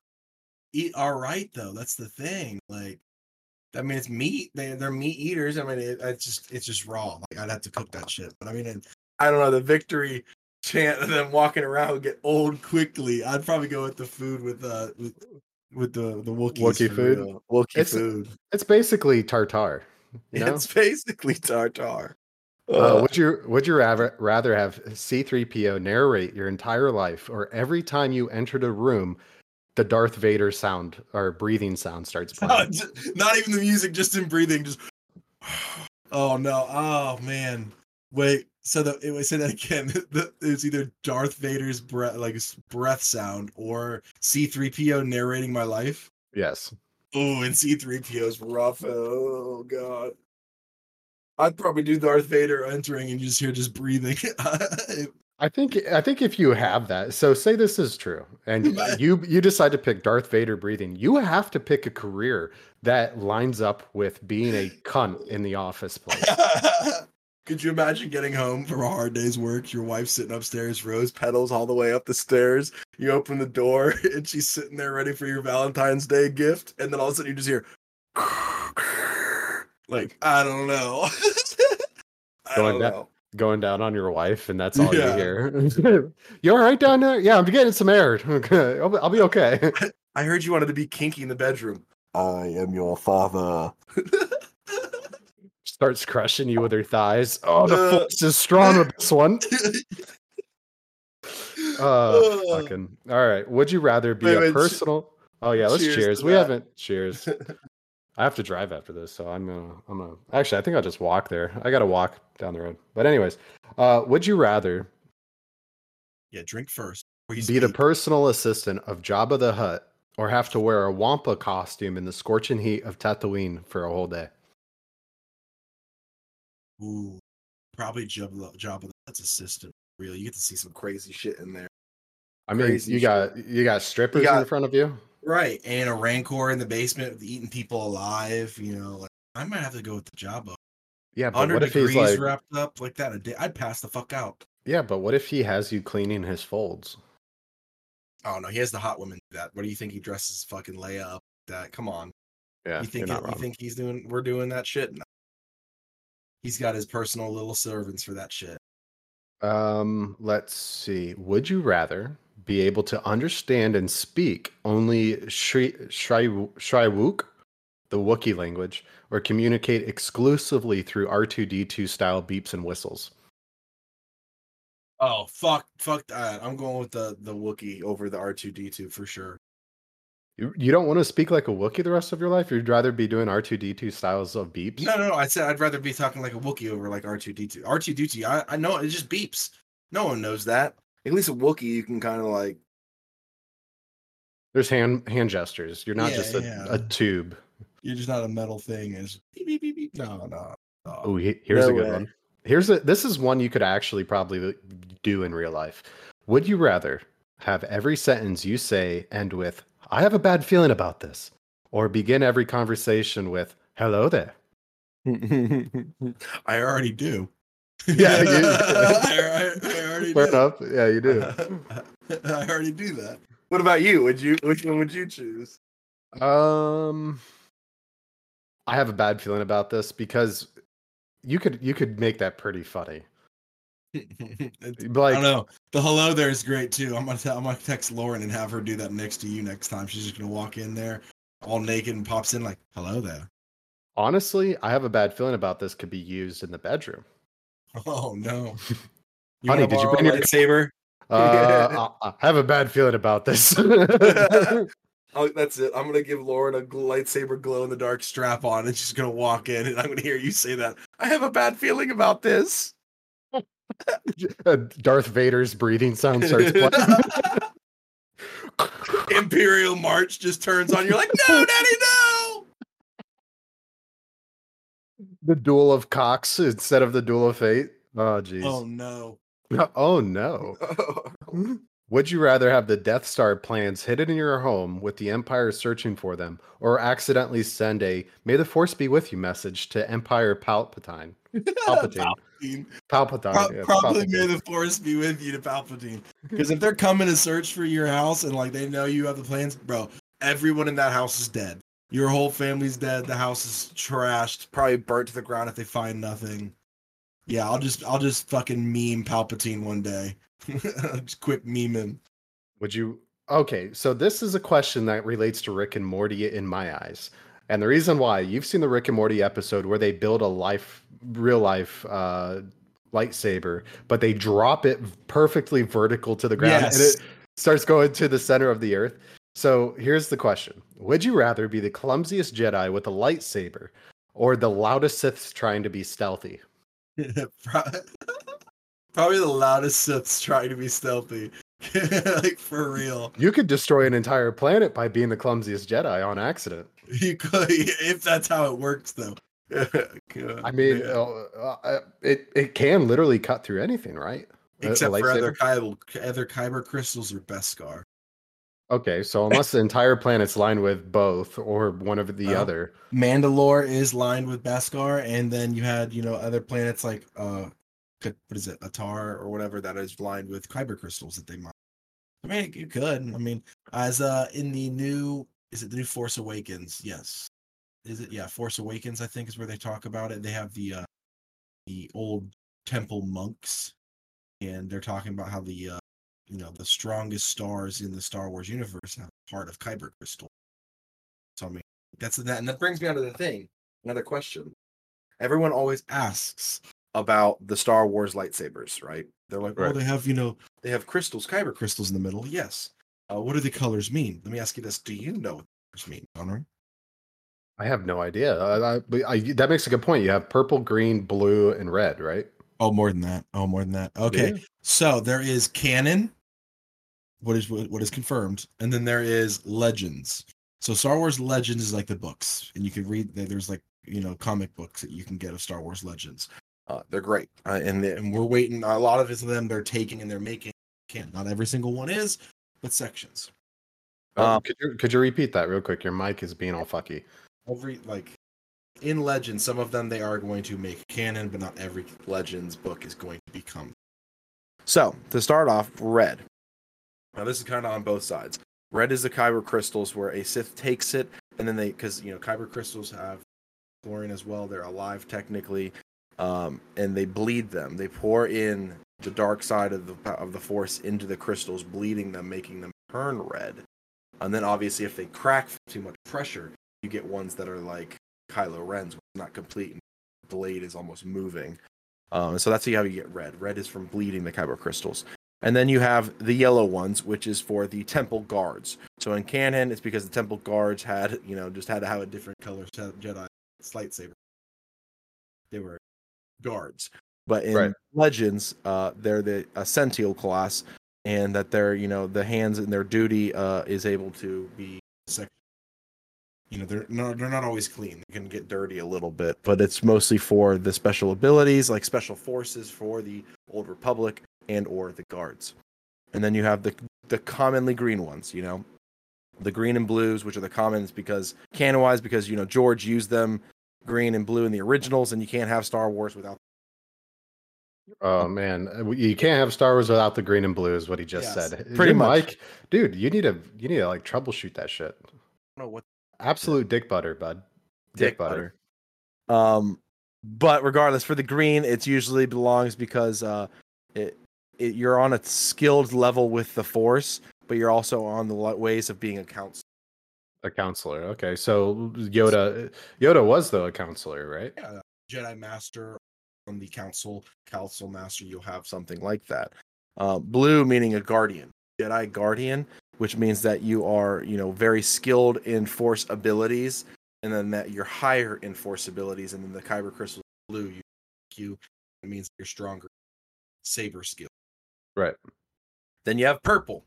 eat all right though. That's the thing. Like, I mean, it's meat. They they're meat eaters. I mean, it, it's just it's just raw. Like, I'd have to cook that shit. But I mean, and, I don't know the victory chant of them walking around would get old quickly. I'd probably go with the food with uh with, with the the Wookiees Wookiee for food? real. Wookiee It's- food. It's basically tartar. You know? It's basically tartar. Uh, Uh, would you would you rather rather have C3PO narrate your entire life, or every time you entered a room, the Darth Vader sound or breathing sound starts No, playing? j- not even the music, just in breathing. Just oh no, oh man. Wait, so the it was say that again. It was either Darth Vader's breath, like breath sound, or C-3PO narrating my life. yes. Oh, and C-3PO's rough. Oh god. I'd probably do Darth Vader entering and you just hear just breathing. I think I think if you have that, so say this is true, and you you decide to pick Darth Vader breathing, you have to pick a career that lines up with being a cunt in the office place. Could you imagine getting home from a hard day's work? Your wife's sitting upstairs, rose petals all the way up the stairs. You open the door, and she's sitting there ready for your Valentine's Day gift. And then all of a sudden, you just hear, like, I don't know. I Going don't down- know. Going down on your wife, and that's all Yeah. you hear. you all right down there? Yeah, I'm getting some air. Okay, I'll, I'll be okay. I heard you wanted to be kinky in the bedroom. I am your father. Starts crushing you with her thighs. Oh, the Uh. force is strong with this one. Uh, Uh. fucking. All right. Would you rather be Wait, a wait, che- personal? Oh yeah, let's cheers cheers. We that. haven't cheers. I have to drive after this, so I'm gonna. I'm gonna. Actually, I think I'll just walk there. I gotta walk down the road. But anyways, uh, would you rather yeah, drink first. before you be the personal assistant of Jabba the Hutt, or have to wear a Wampa costume in the scorching heat of Tatooine for a whole day? Ooh, probably Jabba, Jabba that's a system. Really, you get to see some crazy shit in there. I mean, Crazy you got you got strippers in got- front of you. Right, and a rancor in the basement eating people alive. You know, like I might have to go with the Jabba. Yeah, but what if he's like? wrapped up like that a day. I'd pass the fuck out. Yeah, but what if he has you cleaning his folds? Oh no, he has the hot woman do that. What do you think he dresses fucking Leia up? That come on. Yeah, you think you wrong. think he's doing? We're doing that shit. He's got his personal little servants for that shit. Um, let's see. Would you rather be able to understand and speak only Shri Shri Shyriiwook, the Wookiee language, or communicate exclusively through R2D2 style beeps and whistles? Oh fuck, fuck that. I'm going with the the Wookiee over the R2D2 for sure. You, you don't want to speak like a Wookiee the rest of your life? You'd rather be doing R2D2 styles of beeps? No, no, no. I said I'd rather be talking like a Wookiee over like R2D2. R2D2, I, I know it just beeps. No one knows that. At least a Wookiee, you can kind of like There's hand hand gestures. You're not Yeah, just a, yeah. a tube. You're just not a metal thing. Is beep, beep, beep, beep. No, no. no. Oh, here's No a good way. one. Here's a this is one you could actually probably do in real life. Would you rather have every sentence you say end with "I have a bad feeling about this," or begin every conversation with "Hello there"? I already do. Yeah, you- I, I, I already Fair do. enough. Yeah, you do. I already do that. What about you? Would you? Which one would you choose? Um, I have a bad feeling about this because you could you could make that pretty funny. Like, I don't know. The hello there is great too. I'm gonna tell, I'm gonna text Lauren and have her do that next to you next time. She's just gonna walk in there all naked and pops in like, "Hello there." honestly, I have a bad feeling about this could be used in the bedroom. Oh no. Honey, wanna did you bring a your- lightsaber? Uh, I, I have a bad feeling about this. Oh, that's it. I'm gonna give Lauren a lightsaber glow in the dark strap on, and she's gonna walk in, and I'm gonna hear you say that. I have a bad feeling about this. Darth Vader's breathing sound starts playing. Imperial March just turns on. You're like, no, Daddy, no. the duel of cocks instead of the duel of fate. Oh jeez. Oh no. Oh no. Would you rather have the Death Star plans hidden in your home with the Empire searching for them, or accidentally send a "May the Force be with you" message to Empire Palpatine? Palpatine. Palpatine. Palpatine. Pro- yeah, probably Palpatine. may the force be with you to Palpatine. Because if they're coming to search for your house and like they know you have the plans, bro, everyone in that house is dead. Your whole family's dead. The house is trashed, probably burnt to the ground if they find nothing. Yeah, I'll just I'll just fucking meme Palpatine one day. just quick meme him. Would you? Okay, so this is a question that relates to Rick and Morty in my eyes. And the reason why you've seen the Rick and Morty episode where they build a life, real life uh, lightsaber, but they drop it perfectly vertical to the ground and it starts going to the center of the earth. So here's the question Would you rather be the clumsiest Jedi with a lightsaber or the loudest Sith trying to be stealthy? Probably the loudest Siths trying to be stealthy. like for real. You could destroy an entire planet by being the clumsiest Jedi on accident. You could, if that's how it works, though. I mean, uh, uh, it it can literally cut through anything, right? Except for other kyber, other kyber crystals or Beskar. Okay, so unless the entire planet's lined with both or one of the Uh, other, Mandalore is lined with Beskar, and then you had you know other planets like uh, what is it, Atar or whatever that is lined with kyber crystals that they mine. I mean, you could. I mean, as uh in the new, is it the new Force Awakens? Yes. Is it? Yeah, Force Awakens. I think is where they talk about it. They have the uh the old temple monks, and they're talking about how the uh you know the strongest stars in the Star Wars universe have part of kyber crystal. So I mean, that's that, and that brings me on to the thing. Another question. Everyone always asks about the Star Wars lightsabers, right? They're like, Right. oh, they have you know they have crystals, kyber crystals in the middle. Yes. Uh, what do the colors mean? Let me ask you this: Do you know what the colors mean, Connery? I have no idea. I, I, I, that makes a good point. You have purple, green, blue, and red, right? Oh, more than that. Oh, more than that. Okay. Yeah. So there is canon, what is what is confirmed, and then there is legends. So Star Wars Legends is like the books, and you can read. There's like you know comic books that you can get of Star Wars Legends. Uh, they're great, uh, and and we're waiting. A lot of it- them they're taking and they're making. Can not every single one is, but sections. Uh, Um, could you could you repeat that real quick? Your mic is being all fucky. Every like in Legends, some of them they are going to make canon, but not every Legends book is going to become. So to start off, red. Now this is kind of on both sides. Red is the kyber crystals, where a Sith takes it, and then they, because you know kyber crystals have chlorine as well. They're alive technically, um, and they bleed them. They pour in the dark side of the of the Force into the crystals, bleeding them, making them turn red. And then obviously, if they crack too much pressure, you get ones that are like Kylo Ren's, where it's not complete and the blade is almost moving. Um, so that's how you get red. Red is from bleeding the kyber crystals. And then you have the yellow ones, which is for the temple guards. So in canon, it's because the temple guards had, you know, just had to have a different color Jedi lightsaber. They were guards. But in Right. Legends, uh, they're the Sentinel class, and that their you know the hands and their duty uh, is able to be you know they're not they're not always clean. They can get dirty a little bit but it's mostly for the special abilities like special forces for the old republic and or the guards. And then you have the the commonly green ones you know? The green and blues which are the commons because canon wise because you know george used them green and blue in the originals and you can't have star wars without Oh man, uh, you can't have Star Wars without the green and blue, is what he just Yes, said. pretty Your much. mic- dude. You need to you need to like troubleshoot that shit. I don't know what Absolute dick butter, bud. dick butter. Um, but regardless, for the green, it usually belongs because uh, it, it you're on a skilled level with the force, but you're also on the ways of being a Consular. A Consular. Okay, so Yoda, Yoda was though a counselor, right? Yeah, Jedi Master on the Council, Council Master. You'll have something like that. Uh, blue meaning a guardian, Jedi Guardian, which means that you are you know very skilled in force abilities, and then that you're higher in force abilities, and then the Kyber crystal blue. You, you it means you're stronger, saber skill. Right. Then you have purple.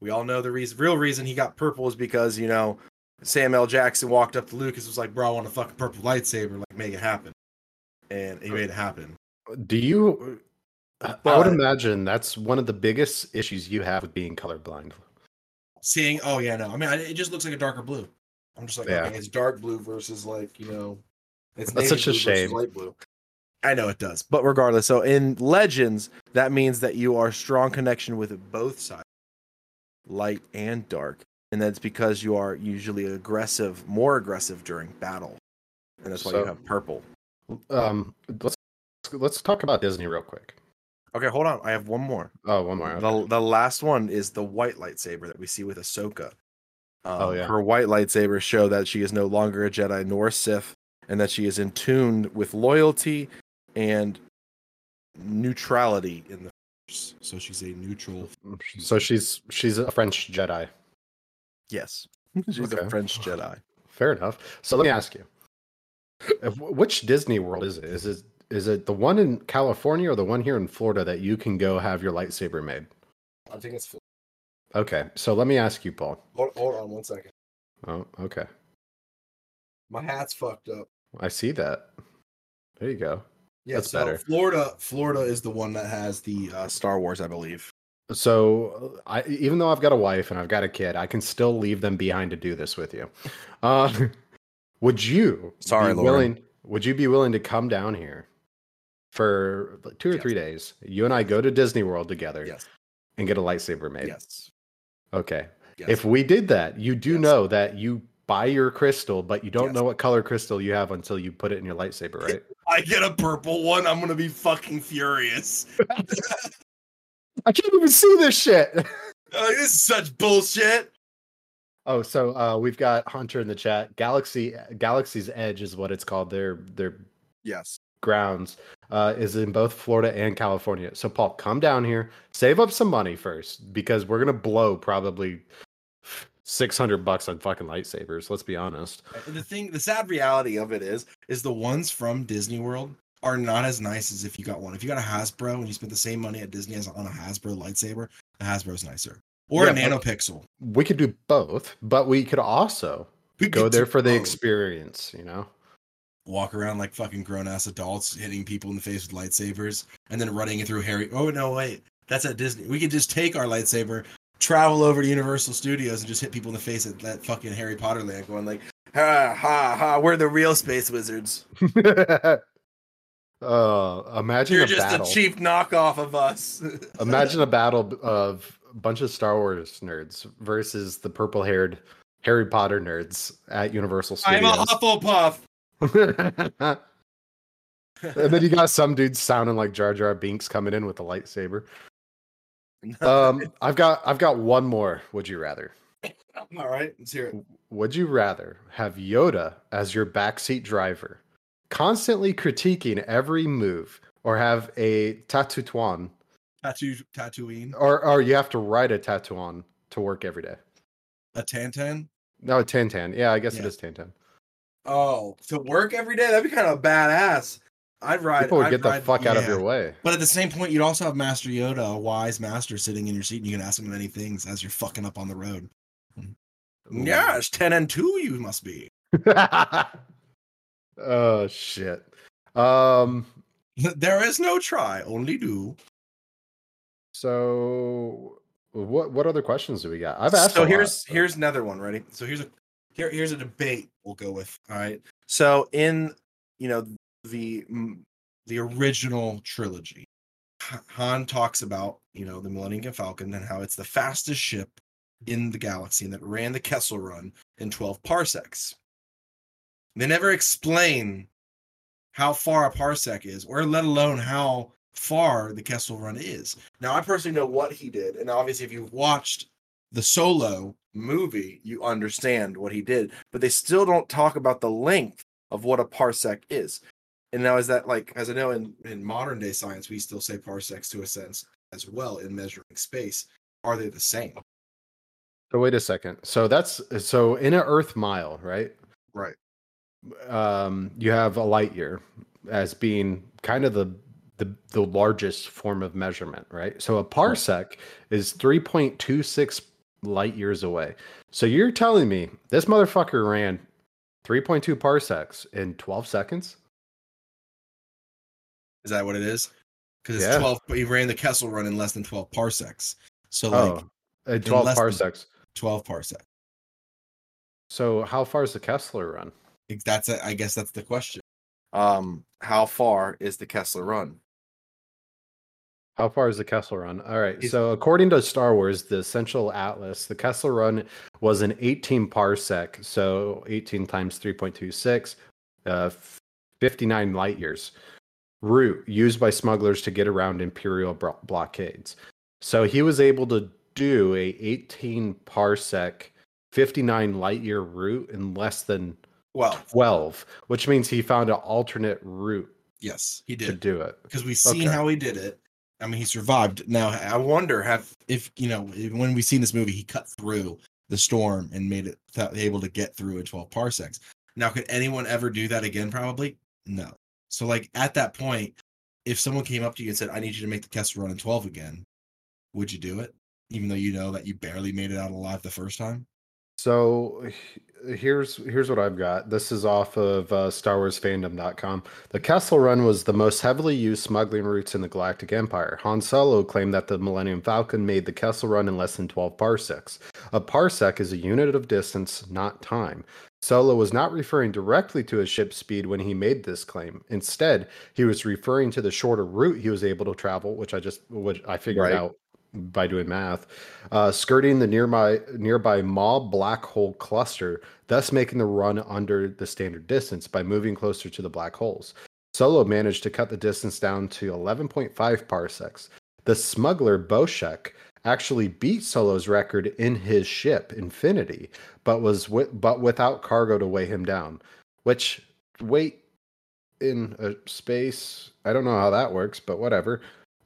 We all know the reason, real reason he got purple is because you know Sam L. Jackson walked up to Lucas and was like, "Bro, I want a fucking purple lightsaber. Like, make it happen." And he made it happen. Do you? I would imagine that's one of the biggest issues you have with being colorblind. Seeing, oh yeah, no, I mean, I- it just looks like a darker blue. I'm just like, Yeah. okay, it's dark blue versus like you know, it's That's such a blue shame. Light blue. I know it does, but regardless, so in Legends, that means that you are strong connection with both sides, light and dark, and that's because you are usually aggressive, more aggressive during battle, and that's why you have purple. Um, let's let's talk about Disney real quick. Okay, hold on, I have one more. Oh, one more. okay. The the last one is the white lightsaber that we see with Ahsoka. Um, Oh, yeah. Her white lightsabers show that she is no longer a Jedi nor a Sith, and that she is in tune with loyalty and neutrality in the Force. So she's a neutral. So she's she's a French Jedi. Yes, she's Okay. a French Jedi. Fair enough. So let me ask you, which Disney World is it? Is it is it the one in California or the one here in Florida that you can go have your lightsaber made? I think it's. Okay, so let me ask you, Paul. Hold, hold on one second. Oh, okay. My hat's fucked up. I see that. There you go. Yeah, That's so better. Florida, Florida is the one that has the uh, Star Wars, I believe. So I even though I've got a wife and I've got a kid, I can still leave them behind to do this with you. Uh, would you Sorry, be Lauren. willing would you be willing to come down here for two or Yes. three days? You and I go to Disney World together Yes. and get a lightsaber made. Yes. Okay. yes. If we did that, you do Yes. know that you buy your crystal, but you don't Yes. know what color crystal you have until you put it in your lightsaber, right? I get a purple one, I'm gonna be fucking furious. I can't even see this shit. Uh, this is such bullshit. Oh, so uh, we've got Hunter in the chat. Galaxy Galaxy's Edge is what it's called. Their their Yes. grounds uh, is in both Florida and California. So Paul, come down here, save up some money first because we're gonna blow probably six hundred bucks on fucking lightsabers. Let's be honest. The thing, the sad reality of it is, is the ones from Disney World are not as nice as if you got one. If you got a Hasbro and you spent the same money at Disney as on a Hasbro lightsaber, the Hasbro's nicer. Or a Yeah, but- Neopixel. We could do both, but we could also We go could there for the experience. You know. Walk around like fucking grown ass adults, hitting people in the face with lightsabers, and then running it through Harry. Oh no, wait, that's at Disney. We could just take our lightsaber, travel over to Universal Studios, and just hit people in the face at that fucking Harry Potter land, going like, ha ha ha, we're the real space wizards. uh, imagine You're a just battle. a cheap knockoff of us. Imagine a battle of a bunch of Star Wars nerds versus the purple-haired Harry Potter nerds at Universal Studios. I'm a Hufflepuff. and then you got some dudes sounding like Jar Jar Binks coming in with a lightsaber. Um, I've got I've got one more. Would you rather? All right, let's hear it. Would you rather have Yoda as your backseat driver, constantly critiquing every move, or have a Tatooine, Tattoo, Tatooine, or or you have to ride a tattoo on to work every day? a Tauntaun. No, a Tauntaun. Yeah, I guess it Yeah. is Tauntaun. Oh, to work every day? That'd be kind of badass. I'd ride. People would I'd get the ride- fuck out of your way. But at the same point, you'd also have Master Yoda, a wise master, sitting in your seat, and you can ask him many things as you're fucking up on the road. Yes, ten and two. You must be. oh shit. Um. there is no try, only do. So, what what other questions do we got? I've asked. So here's lot. here's another one. Ready? So here's a here here's a debate we'll go with. All right. So in you know the The original trilogy. Han talks about you know the Millennium Falcon and how it's the fastest ship in the galaxy and that ran the Kessel Run in 12 parsecs. They never explain how far a parsec is, or let alone how far the Kessel Run is. Now, I personally know what he did, and obviously, if you've watched the Solo movie, you understand what he did. But they still don't talk about the length of what a parsec is. And now, is that like, as I know in, in modern day science, we still say parsecs to a sense as well in measuring space. Are they the same? So wait a second. So that's so in an Earth mile, right? Right. Um, you have a light year as being kind of the the the largest form of measurement, right? So a parsec is three point two six light years away. So you're telling me this motherfucker ran three point two parsecs in twelve seconds? Is that what it is? Because it's Yeah. 12, but he ran the Kessel Run in less than 12 parsecs. So, like, oh, uh, twelve less parsecs. 12 parsecs. So how far is the Kessler run? That's, a, I guess that's the question. Um, how far is the Kessler Run? How far is the Kessel Run? All right. Is- So, according to Star Wars, the Essential Atlas, the Kessel Run was an 18 parsec. So, 18 times 3.26, uh, 59 light years route used by smugglers to get around Imperial bro- blockades. So, he was able to do a 18 parsec, 59 light year route in less than Well, 12, which means he found an alternate route Yes, he did. to do it. Because we've seen Okay. how he did it. I mean, he survived. Now, I wonder have if, you know, when we've seen this movie, he cut through the storm and made it able to get through in 12 parsecs. Now, could anyone ever do that again? Probably no. So, like, at that point, if someone came up to you and said, I need you to make the Kessel Run in 12 again, would you do it? Even though you know that you barely made it out alive the first time? So here's here's what I've got. This is off of uh, StarWarsFandom.com. The Kessel Run was the most heavily used smuggling routes in the Galactic Empire. Han Solo claimed that the Millennium Falcon made the Kessel Run in less than 12 parsecs. A parsec is a unit of distance, not time. Solo was not referring directly to his ship's speed when he made this claim. Instead, he was referring to the shorter route he was able to travel, which I just which I figured Right. out by doing math, uh, skirting the nearby nearby Maw black hole cluster, thus making the run under the standard distance by moving closer to the black holes. Solo managed to cut the distance down to 11.5 parsecs. The smuggler Boshek actually beat Solo's record in his ship Infinity, but was but without cargo to weigh him down. Which weight in a space? I don't know how that works, but whatever.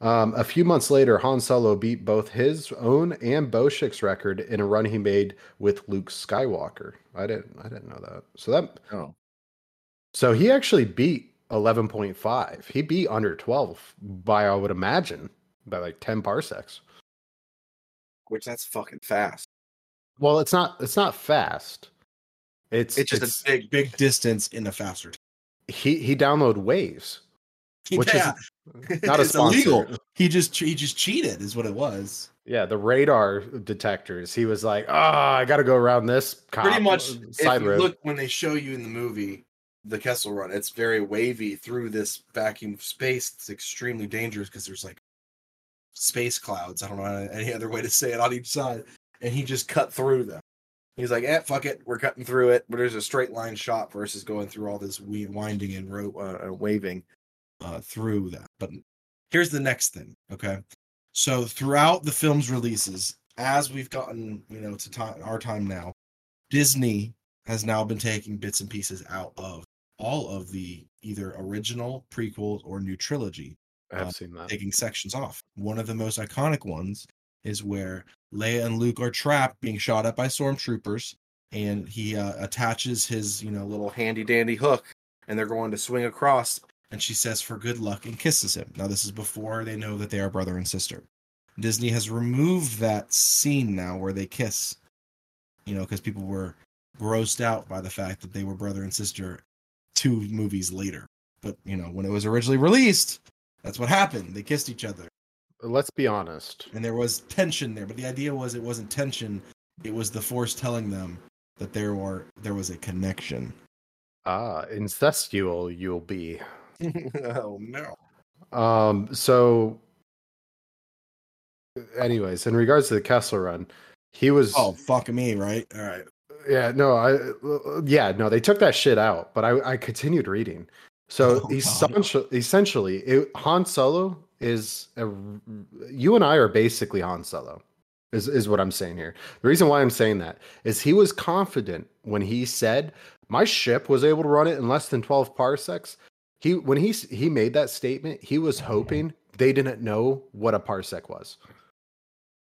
Um, a few months later, Han Solo beat both his own and Boshek's record in a run he made with Luke Skywalker. I didn't, I didn't know that. So that, oh so he actually beat eleven point five. He beat under twelve by, I would imagine, by like ten parsecs. which that's fucking fast. Well, it's not, it's not fast. It's, It's just it's- a big Big distance in a faster time. he he download waves, which yeah, is not a sponsor. illegal. He just he just cheated, is what it was. Yeah, the radar detectors. He was like, "Oh, I got to go around this cop, pretty much if side you road." look when they show you in the movie the Kessel Run, it's very wavy through this vacuum of space. It's extremely dangerous because there's like space clouds. I don't know any other way to say it on each side. And he just cut through them. He's like, "Eh, fuck it, we're cutting through it." But there's a straight line shot versus going through all this winding and ro- uh, uh, waving. Uh, through that. But here's the next thing. Okay, so throughout the film's releases, as we've gotten you know to time our time now, Disney has now been taking bits and pieces out of all of the either original prequels or new trilogy, I've uh, seen that. taking sections off. One of the most iconic ones is where Leia and Luke are trapped, being shot at by stormtroopers, and he uh, attaches his you know little Little handy dandy hook, and they're going to swing across. And she says for good luck and kisses him. Now this is before they know that they are brother and sister. Disney has removed that scene now where they kiss. You know, because people were grossed out by the fact that they were brother and sister two movies later. But you know, when it was originally released, that's what happened. They kissed each other Let's be honest. and there was tension there but the idea was it wasn't tension it was the force telling them that there were there was a connection Ah, incestual you'll be. Oh no. Um, so anyways, in regards to the Kessler run, he was oh fuck me right all right yeah, no, I yeah, no, they took that shit out, but I I continued reading. So Oh, essentially, essentially, it, Han Solo is a, you and I are basically Han Solo. Is is what I'm saying here. The reason why I'm saying that is he was confident when he said my ship was able to run it in less than 12 parsecs. He when he he made that statement, he was hoping they didn't know what a parsec was.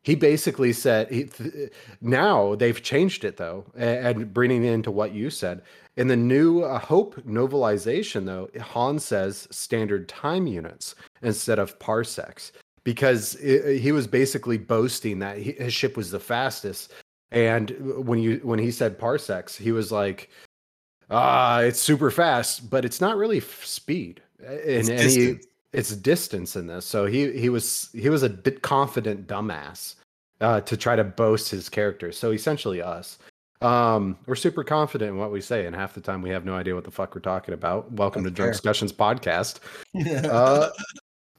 He basically said he, th- now they've changed it though, a- and, bringing it into what you said in the new uh, Hope novelization though, Han says standard time units instead of parsecs because i he was basically boasting that he, his ship was the fastest. And when you when he said parsecs, he was like, "Ah, it's super fast, but it's not really f- speed." It's And, and distance. it's distance in this. So he he was he was a bit confident dumbass uh, to try to boast his character. So essentially, us. Um, we're super confident in what we say, and half the time we have no idea what the fuck we're talking about. Welcome That's to Drunkscussions podcast.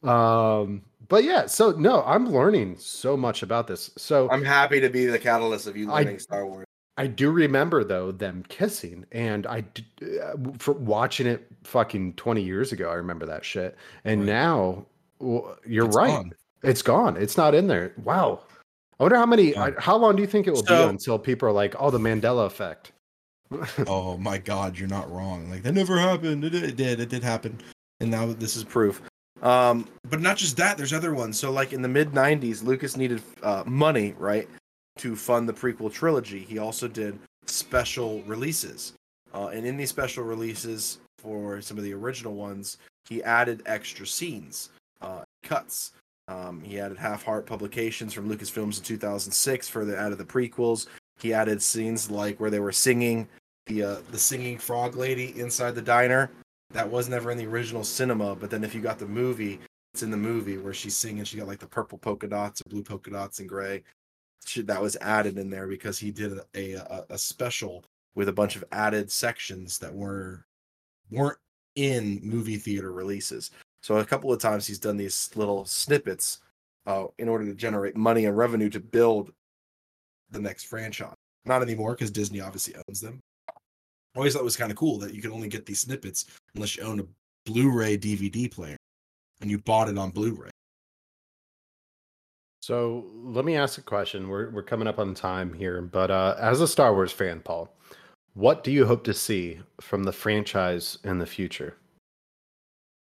Uh, um, but yeah, so no, I'm learning so much about this. So I'm happy to be the catalyst of you I- learning Star Wars. I do remember though them kissing, and I uh, for watching it fucking 20 years ago. I remember that shit, and Right. now well, you're It's right. gone. It's gone. It's not in there. Wow. I wonder how many. Gone. I- How long do you think it will So- be until people are like, "Oh, the Mandela effect"? oh my god you're not wrong like that never happened it, it did it did happen and now this is proof. Um, but not just that, there's other ones. So, like in the mid 90s, Lucas needed uh, money, right, to fund the prequel trilogy. He also did special releases. Uh, and in these special releases for some of the original ones, he added extra scenes, uh, cuts. Um, he added half heart publications from Lucasfilms in 2006 for the out of the prequels. He added scenes like where they were singing the uh, the singing frog lady inside the diner that was never in the original cinema but then if you got the movie it's in the movie where she's singing she got like the purple polka dots and blue polka dots and gray that was added in there because he did a, a a special with a bunch of added sections that were weren't in movie theater releases. So a couple of times he's done these little snippets uh, in order to generate money and revenue to build the next franchise. Not anymore because disney obviously owns them. I always thought it was kind of cool that you could only get these snippets unless you own a Blu-ray DVD player and you bought it on Blu-ray. So let me ask a question. We're we're coming up on time here, but uh, as a Star Wars fan, Paul, what do you hope to see from the franchise in the future?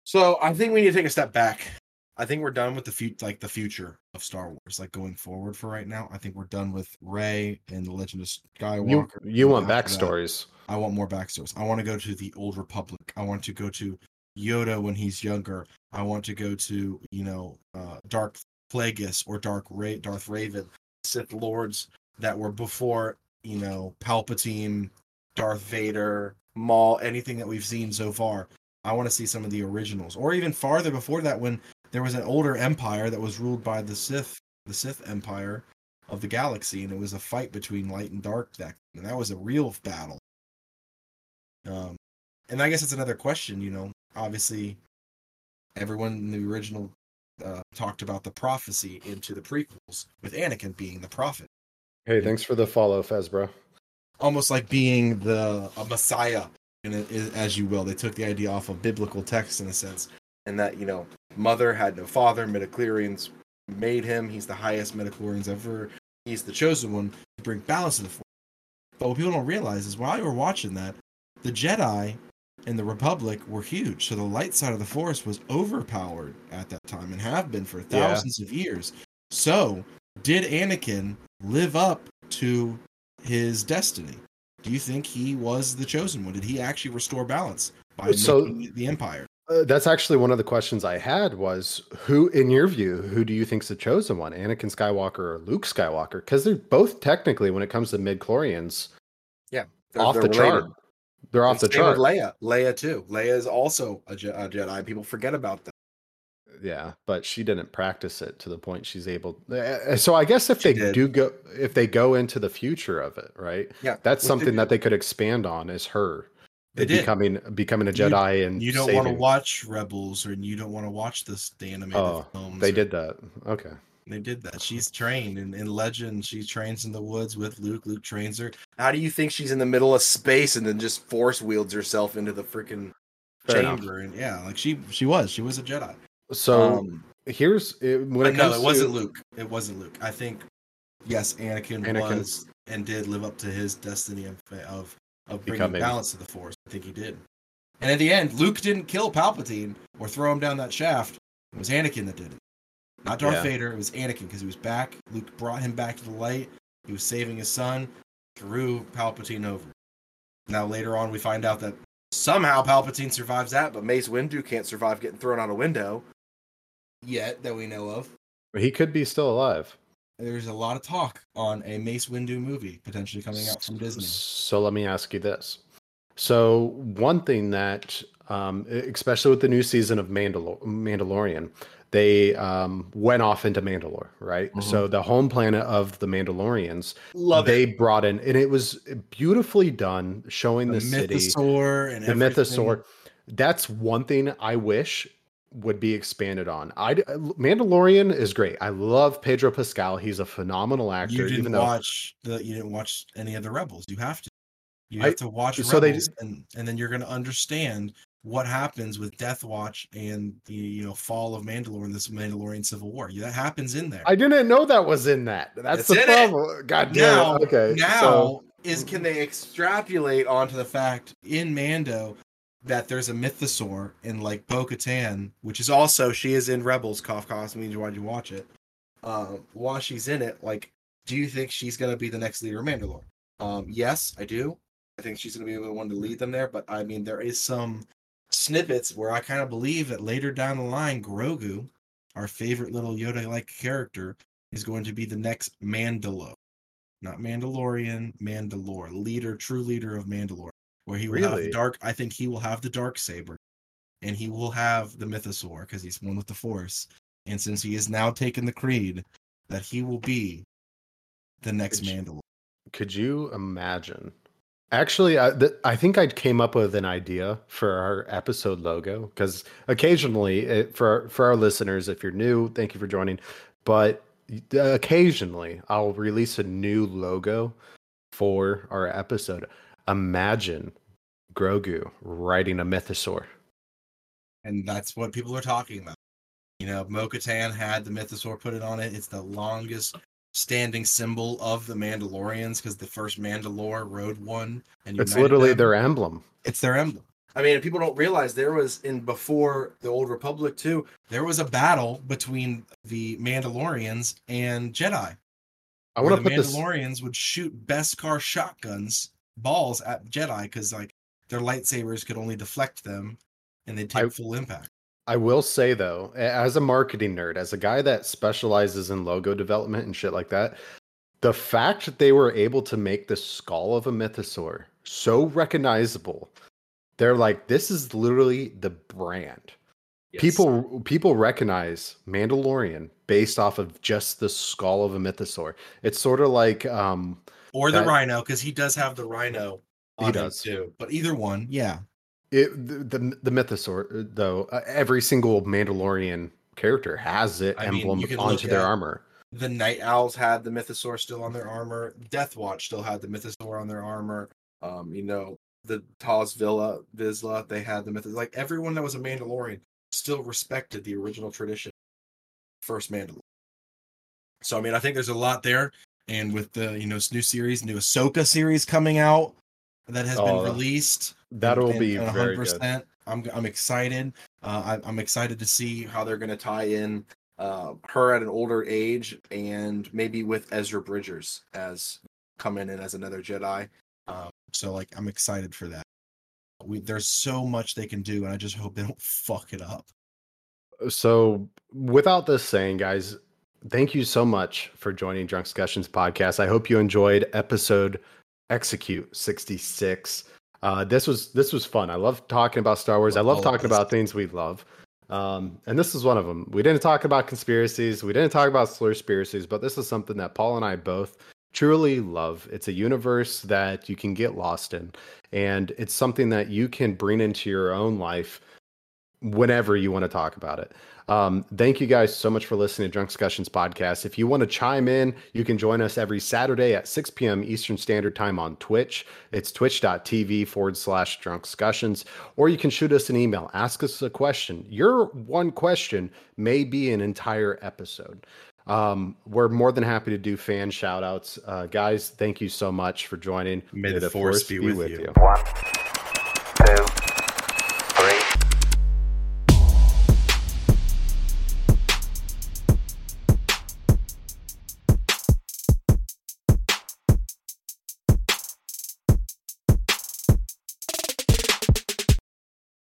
So I think we need to take a step back. I think we're done with the fu- like the future of Star Wars, like going forward for right now. I think we're done with Rey and the Legend of Skywalker. You you want After that, backstories? I want more backstories. I want to go to the Old Republic. I want to go to Yoda when he's younger. I want to go to you know uh, Dark Plagueis or Dark Ra- Darth Revan, Sith Lords that were before you know Palpatine, Darth Vader, Maul, anything that we've seen so far. I want to see some of the originals, or even farther before that, when there was an older empire that was ruled by the Sith, the Sith Empire of the galaxy, and it was a fight between light and dark. That and that was a real battle. Um, and I guess that's another question. You know, obviously, everyone in the original uh, talked about the prophecy into the prequels, with Anakin being the prophet, Hey, thanks for the follow, Fezbro. almost like being the a messiah, and as you will. They took the idea off of biblical text in a sense. and that you know mother had no father midichlorians made him he's the highest midichlorians ever He's the chosen one to bring balance to the force. But what people don't realize is while you were watching that, the Jedi and the Republic were huge. So the light side of the Force was overpowered at that time and have been for Yeah. thousands of years. So did Anakin live up to his destiny? Do you think he was the chosen one? Did he actually restore balance by So- the Empire? Uh, that's actually one of the questions I had was who, in your view, who do you think's the chosen one, Anakin Skywalker or Luke Skywalker? Because they're both technically, when it comes to midichlorians, They're- off they're the chart. They're off the chart. Leia, Leia too. Leia is also a, Je- a Jedi. People forget about that. Yeah, but she didn't practice it to the point she's able. uh, So I guess if She they did. do go, if they go into the future of it, right? Yeah, That's something did- that they could expand on is her They did. becoming becoming a You- Jedi and You don't want to watch Rebels, or you don't want to watch this the animated Oh, films. they or- did that. Okay. They did that. She's trained in, in Legend. She trains in the woods with Luke. Luke trains her. How do you think she's in the middle of space and then just force wields herself into the freaking chamber, and yeah, like she she was she was a Jedi. So um, here's it, when it no, it wasn't to, Luke. It wasn't Luke. I think yes, Anakin, Anakin. was and did live up to his destiny of of of bringing Becoming- balance to the Force. I think he did. And at the end, Luke didn't kill Palpatine or throw him down that shaft. It was Anakin that did it. Not Darth Yeah. Vader. It was Anakin because he was back. Luke brought him back to the light. He was saving his son. Threw Palpatine over. Now later on, we find out that somehow Palpatine survives that, but Mace Windu can't survive getting thrown out a window. yet that we know of, But he could be still alive. there's a lot of talk on a Mace Windu movie potentially coming out from Disney. So let me ask you this. So one thing that, um, especially with the new season of Mandalor- Mandalorian, they um, went off into Mandalore, right? Mhm. So the home planet of the Mandalorians, Love they it. brought in, and it was beautifully done, showing the, The city, Mythosaur and the everything. Mythosaur. That's one thing I wish would be expanded on. I Mandalorian is great. I love Pedro Pascal. He's a phenomenal actor. You didn't even though watch the you didn't watch any of the Rebels. You have to. You I- have to watch so they- and and then you're going to understand what happens with Death Watch and the you know fall of Mandalore in this Mandalorian Civil War. That happens in there. I didn't know that was in that. That's It's the in it. problem. God damn now, it. Okay. now so- is can they extrapolate onto the fact in Mando that there's a mythosaur in like Bo Katan, which is also she is in Rebels. Cough cough means why'd you watch it? Um, while she's in it, like, do you think she's gonna be the next leader of Mandalore? Um, yes, I do. I think she's gonna be the one to lead them there. But I mean, there is some snippets where I kind of believe that later down the line, Grogu, our favorite little Yoda-like character, is going to be the next Mandalo not Mandalorian, Mandalore, leader, true leader of Mandalore, where he will have the dark. I think he will have the dark saber, and he will have the mythosaur because he's one with the Force. And since he has now taken the creed, that he will be the next Could you- Mandalore. could you imagine? Actually, I, th- I think I came up with an idea for our episode logo because occasionally, it, for for our listeners, if you're new, thank you for joining. But occasionally, I'll release a new logo for our episode. Imagine Grogu riding a mythosaur. and that's what people are talking about. You know, Bo-Katan had the mythosaur put it on it. It's the longest standing symbol of the Mandalorians because the first Mandalore rode one, and It's literally them. their emblem. it's their emblem. I mean, people don't realize there was in before the Old Republic too. there was a battle between the Mandalorians and Jedi. I want the to put this. Mandalorians would shoot Beskar shotguns balls at Jedi because like their lightsabers could only deflect them, and they'd take I- full impact. I will say though, as a marketing nerd, as a guy that specializes in logo development and shit like that, the fact that they were able to make the skull of a mythosaur so recognizable, they're like, this is literally the brand. People people recognize Mandalorian based off of just the skull of a mythosaur. It's sort of like um Or the that- Rhino because he does have the Rhino. He does. too. But either one, yeah. It, the, the the mythosaur though. Uh, every single Mandalorian character has it I emblem can onto their armor. The Nite Owls had the Mythosaur still on their armor. Death Watch still had the Mythosaur on their armor. Um, you know, the Taz Villa, Vizsla, they had the Mythosaur. Like everyone that was a Mandalorian still respected the original tradition, first Mandalorian. So I mean, I think there's a lot there, and with the you know new series, new Ahsoka series coming out that has Oh, been released, That'll and- be and very good. I'm I'm excited. Uh, I, I'm excited to see How they're going to tie in uh, her at an older age and maybe with Ezra Bridgers as coming in as another Jedi. Um, so like I'm excited for that. We, there's so much they can do, and I just hope they don't fuck it up. So, without this saying, guys, thank you so much for joining Drunkscussions podcast. I hope you enjoyed episode Execute 66. Uh, this was this was fun. I love talking about Star Wars. I love talking about things we love. Um, and this is one of them. We didn't talk about conspiracies. We didn't talk about slur conspiracies, but this is something that Paul and I both truly love. It's a universe that you can get lost in, and it's something that you can bring into your own life whenever you want to talk about it. Um, thank you guys so much for listening to Drunkscussions podcast. If you want to chime in, you can join us every Saturday at 6 p.m. Eastern Standard Time on Twitch. It's twitch.tv forward slash drunkscussions, or you can shoot us an email. Ask us a question. Your one question may be an entire episode. Um, we're more than happy to do fan shout outs. Uh, guys, thank you so much for joining. May the force be with you. One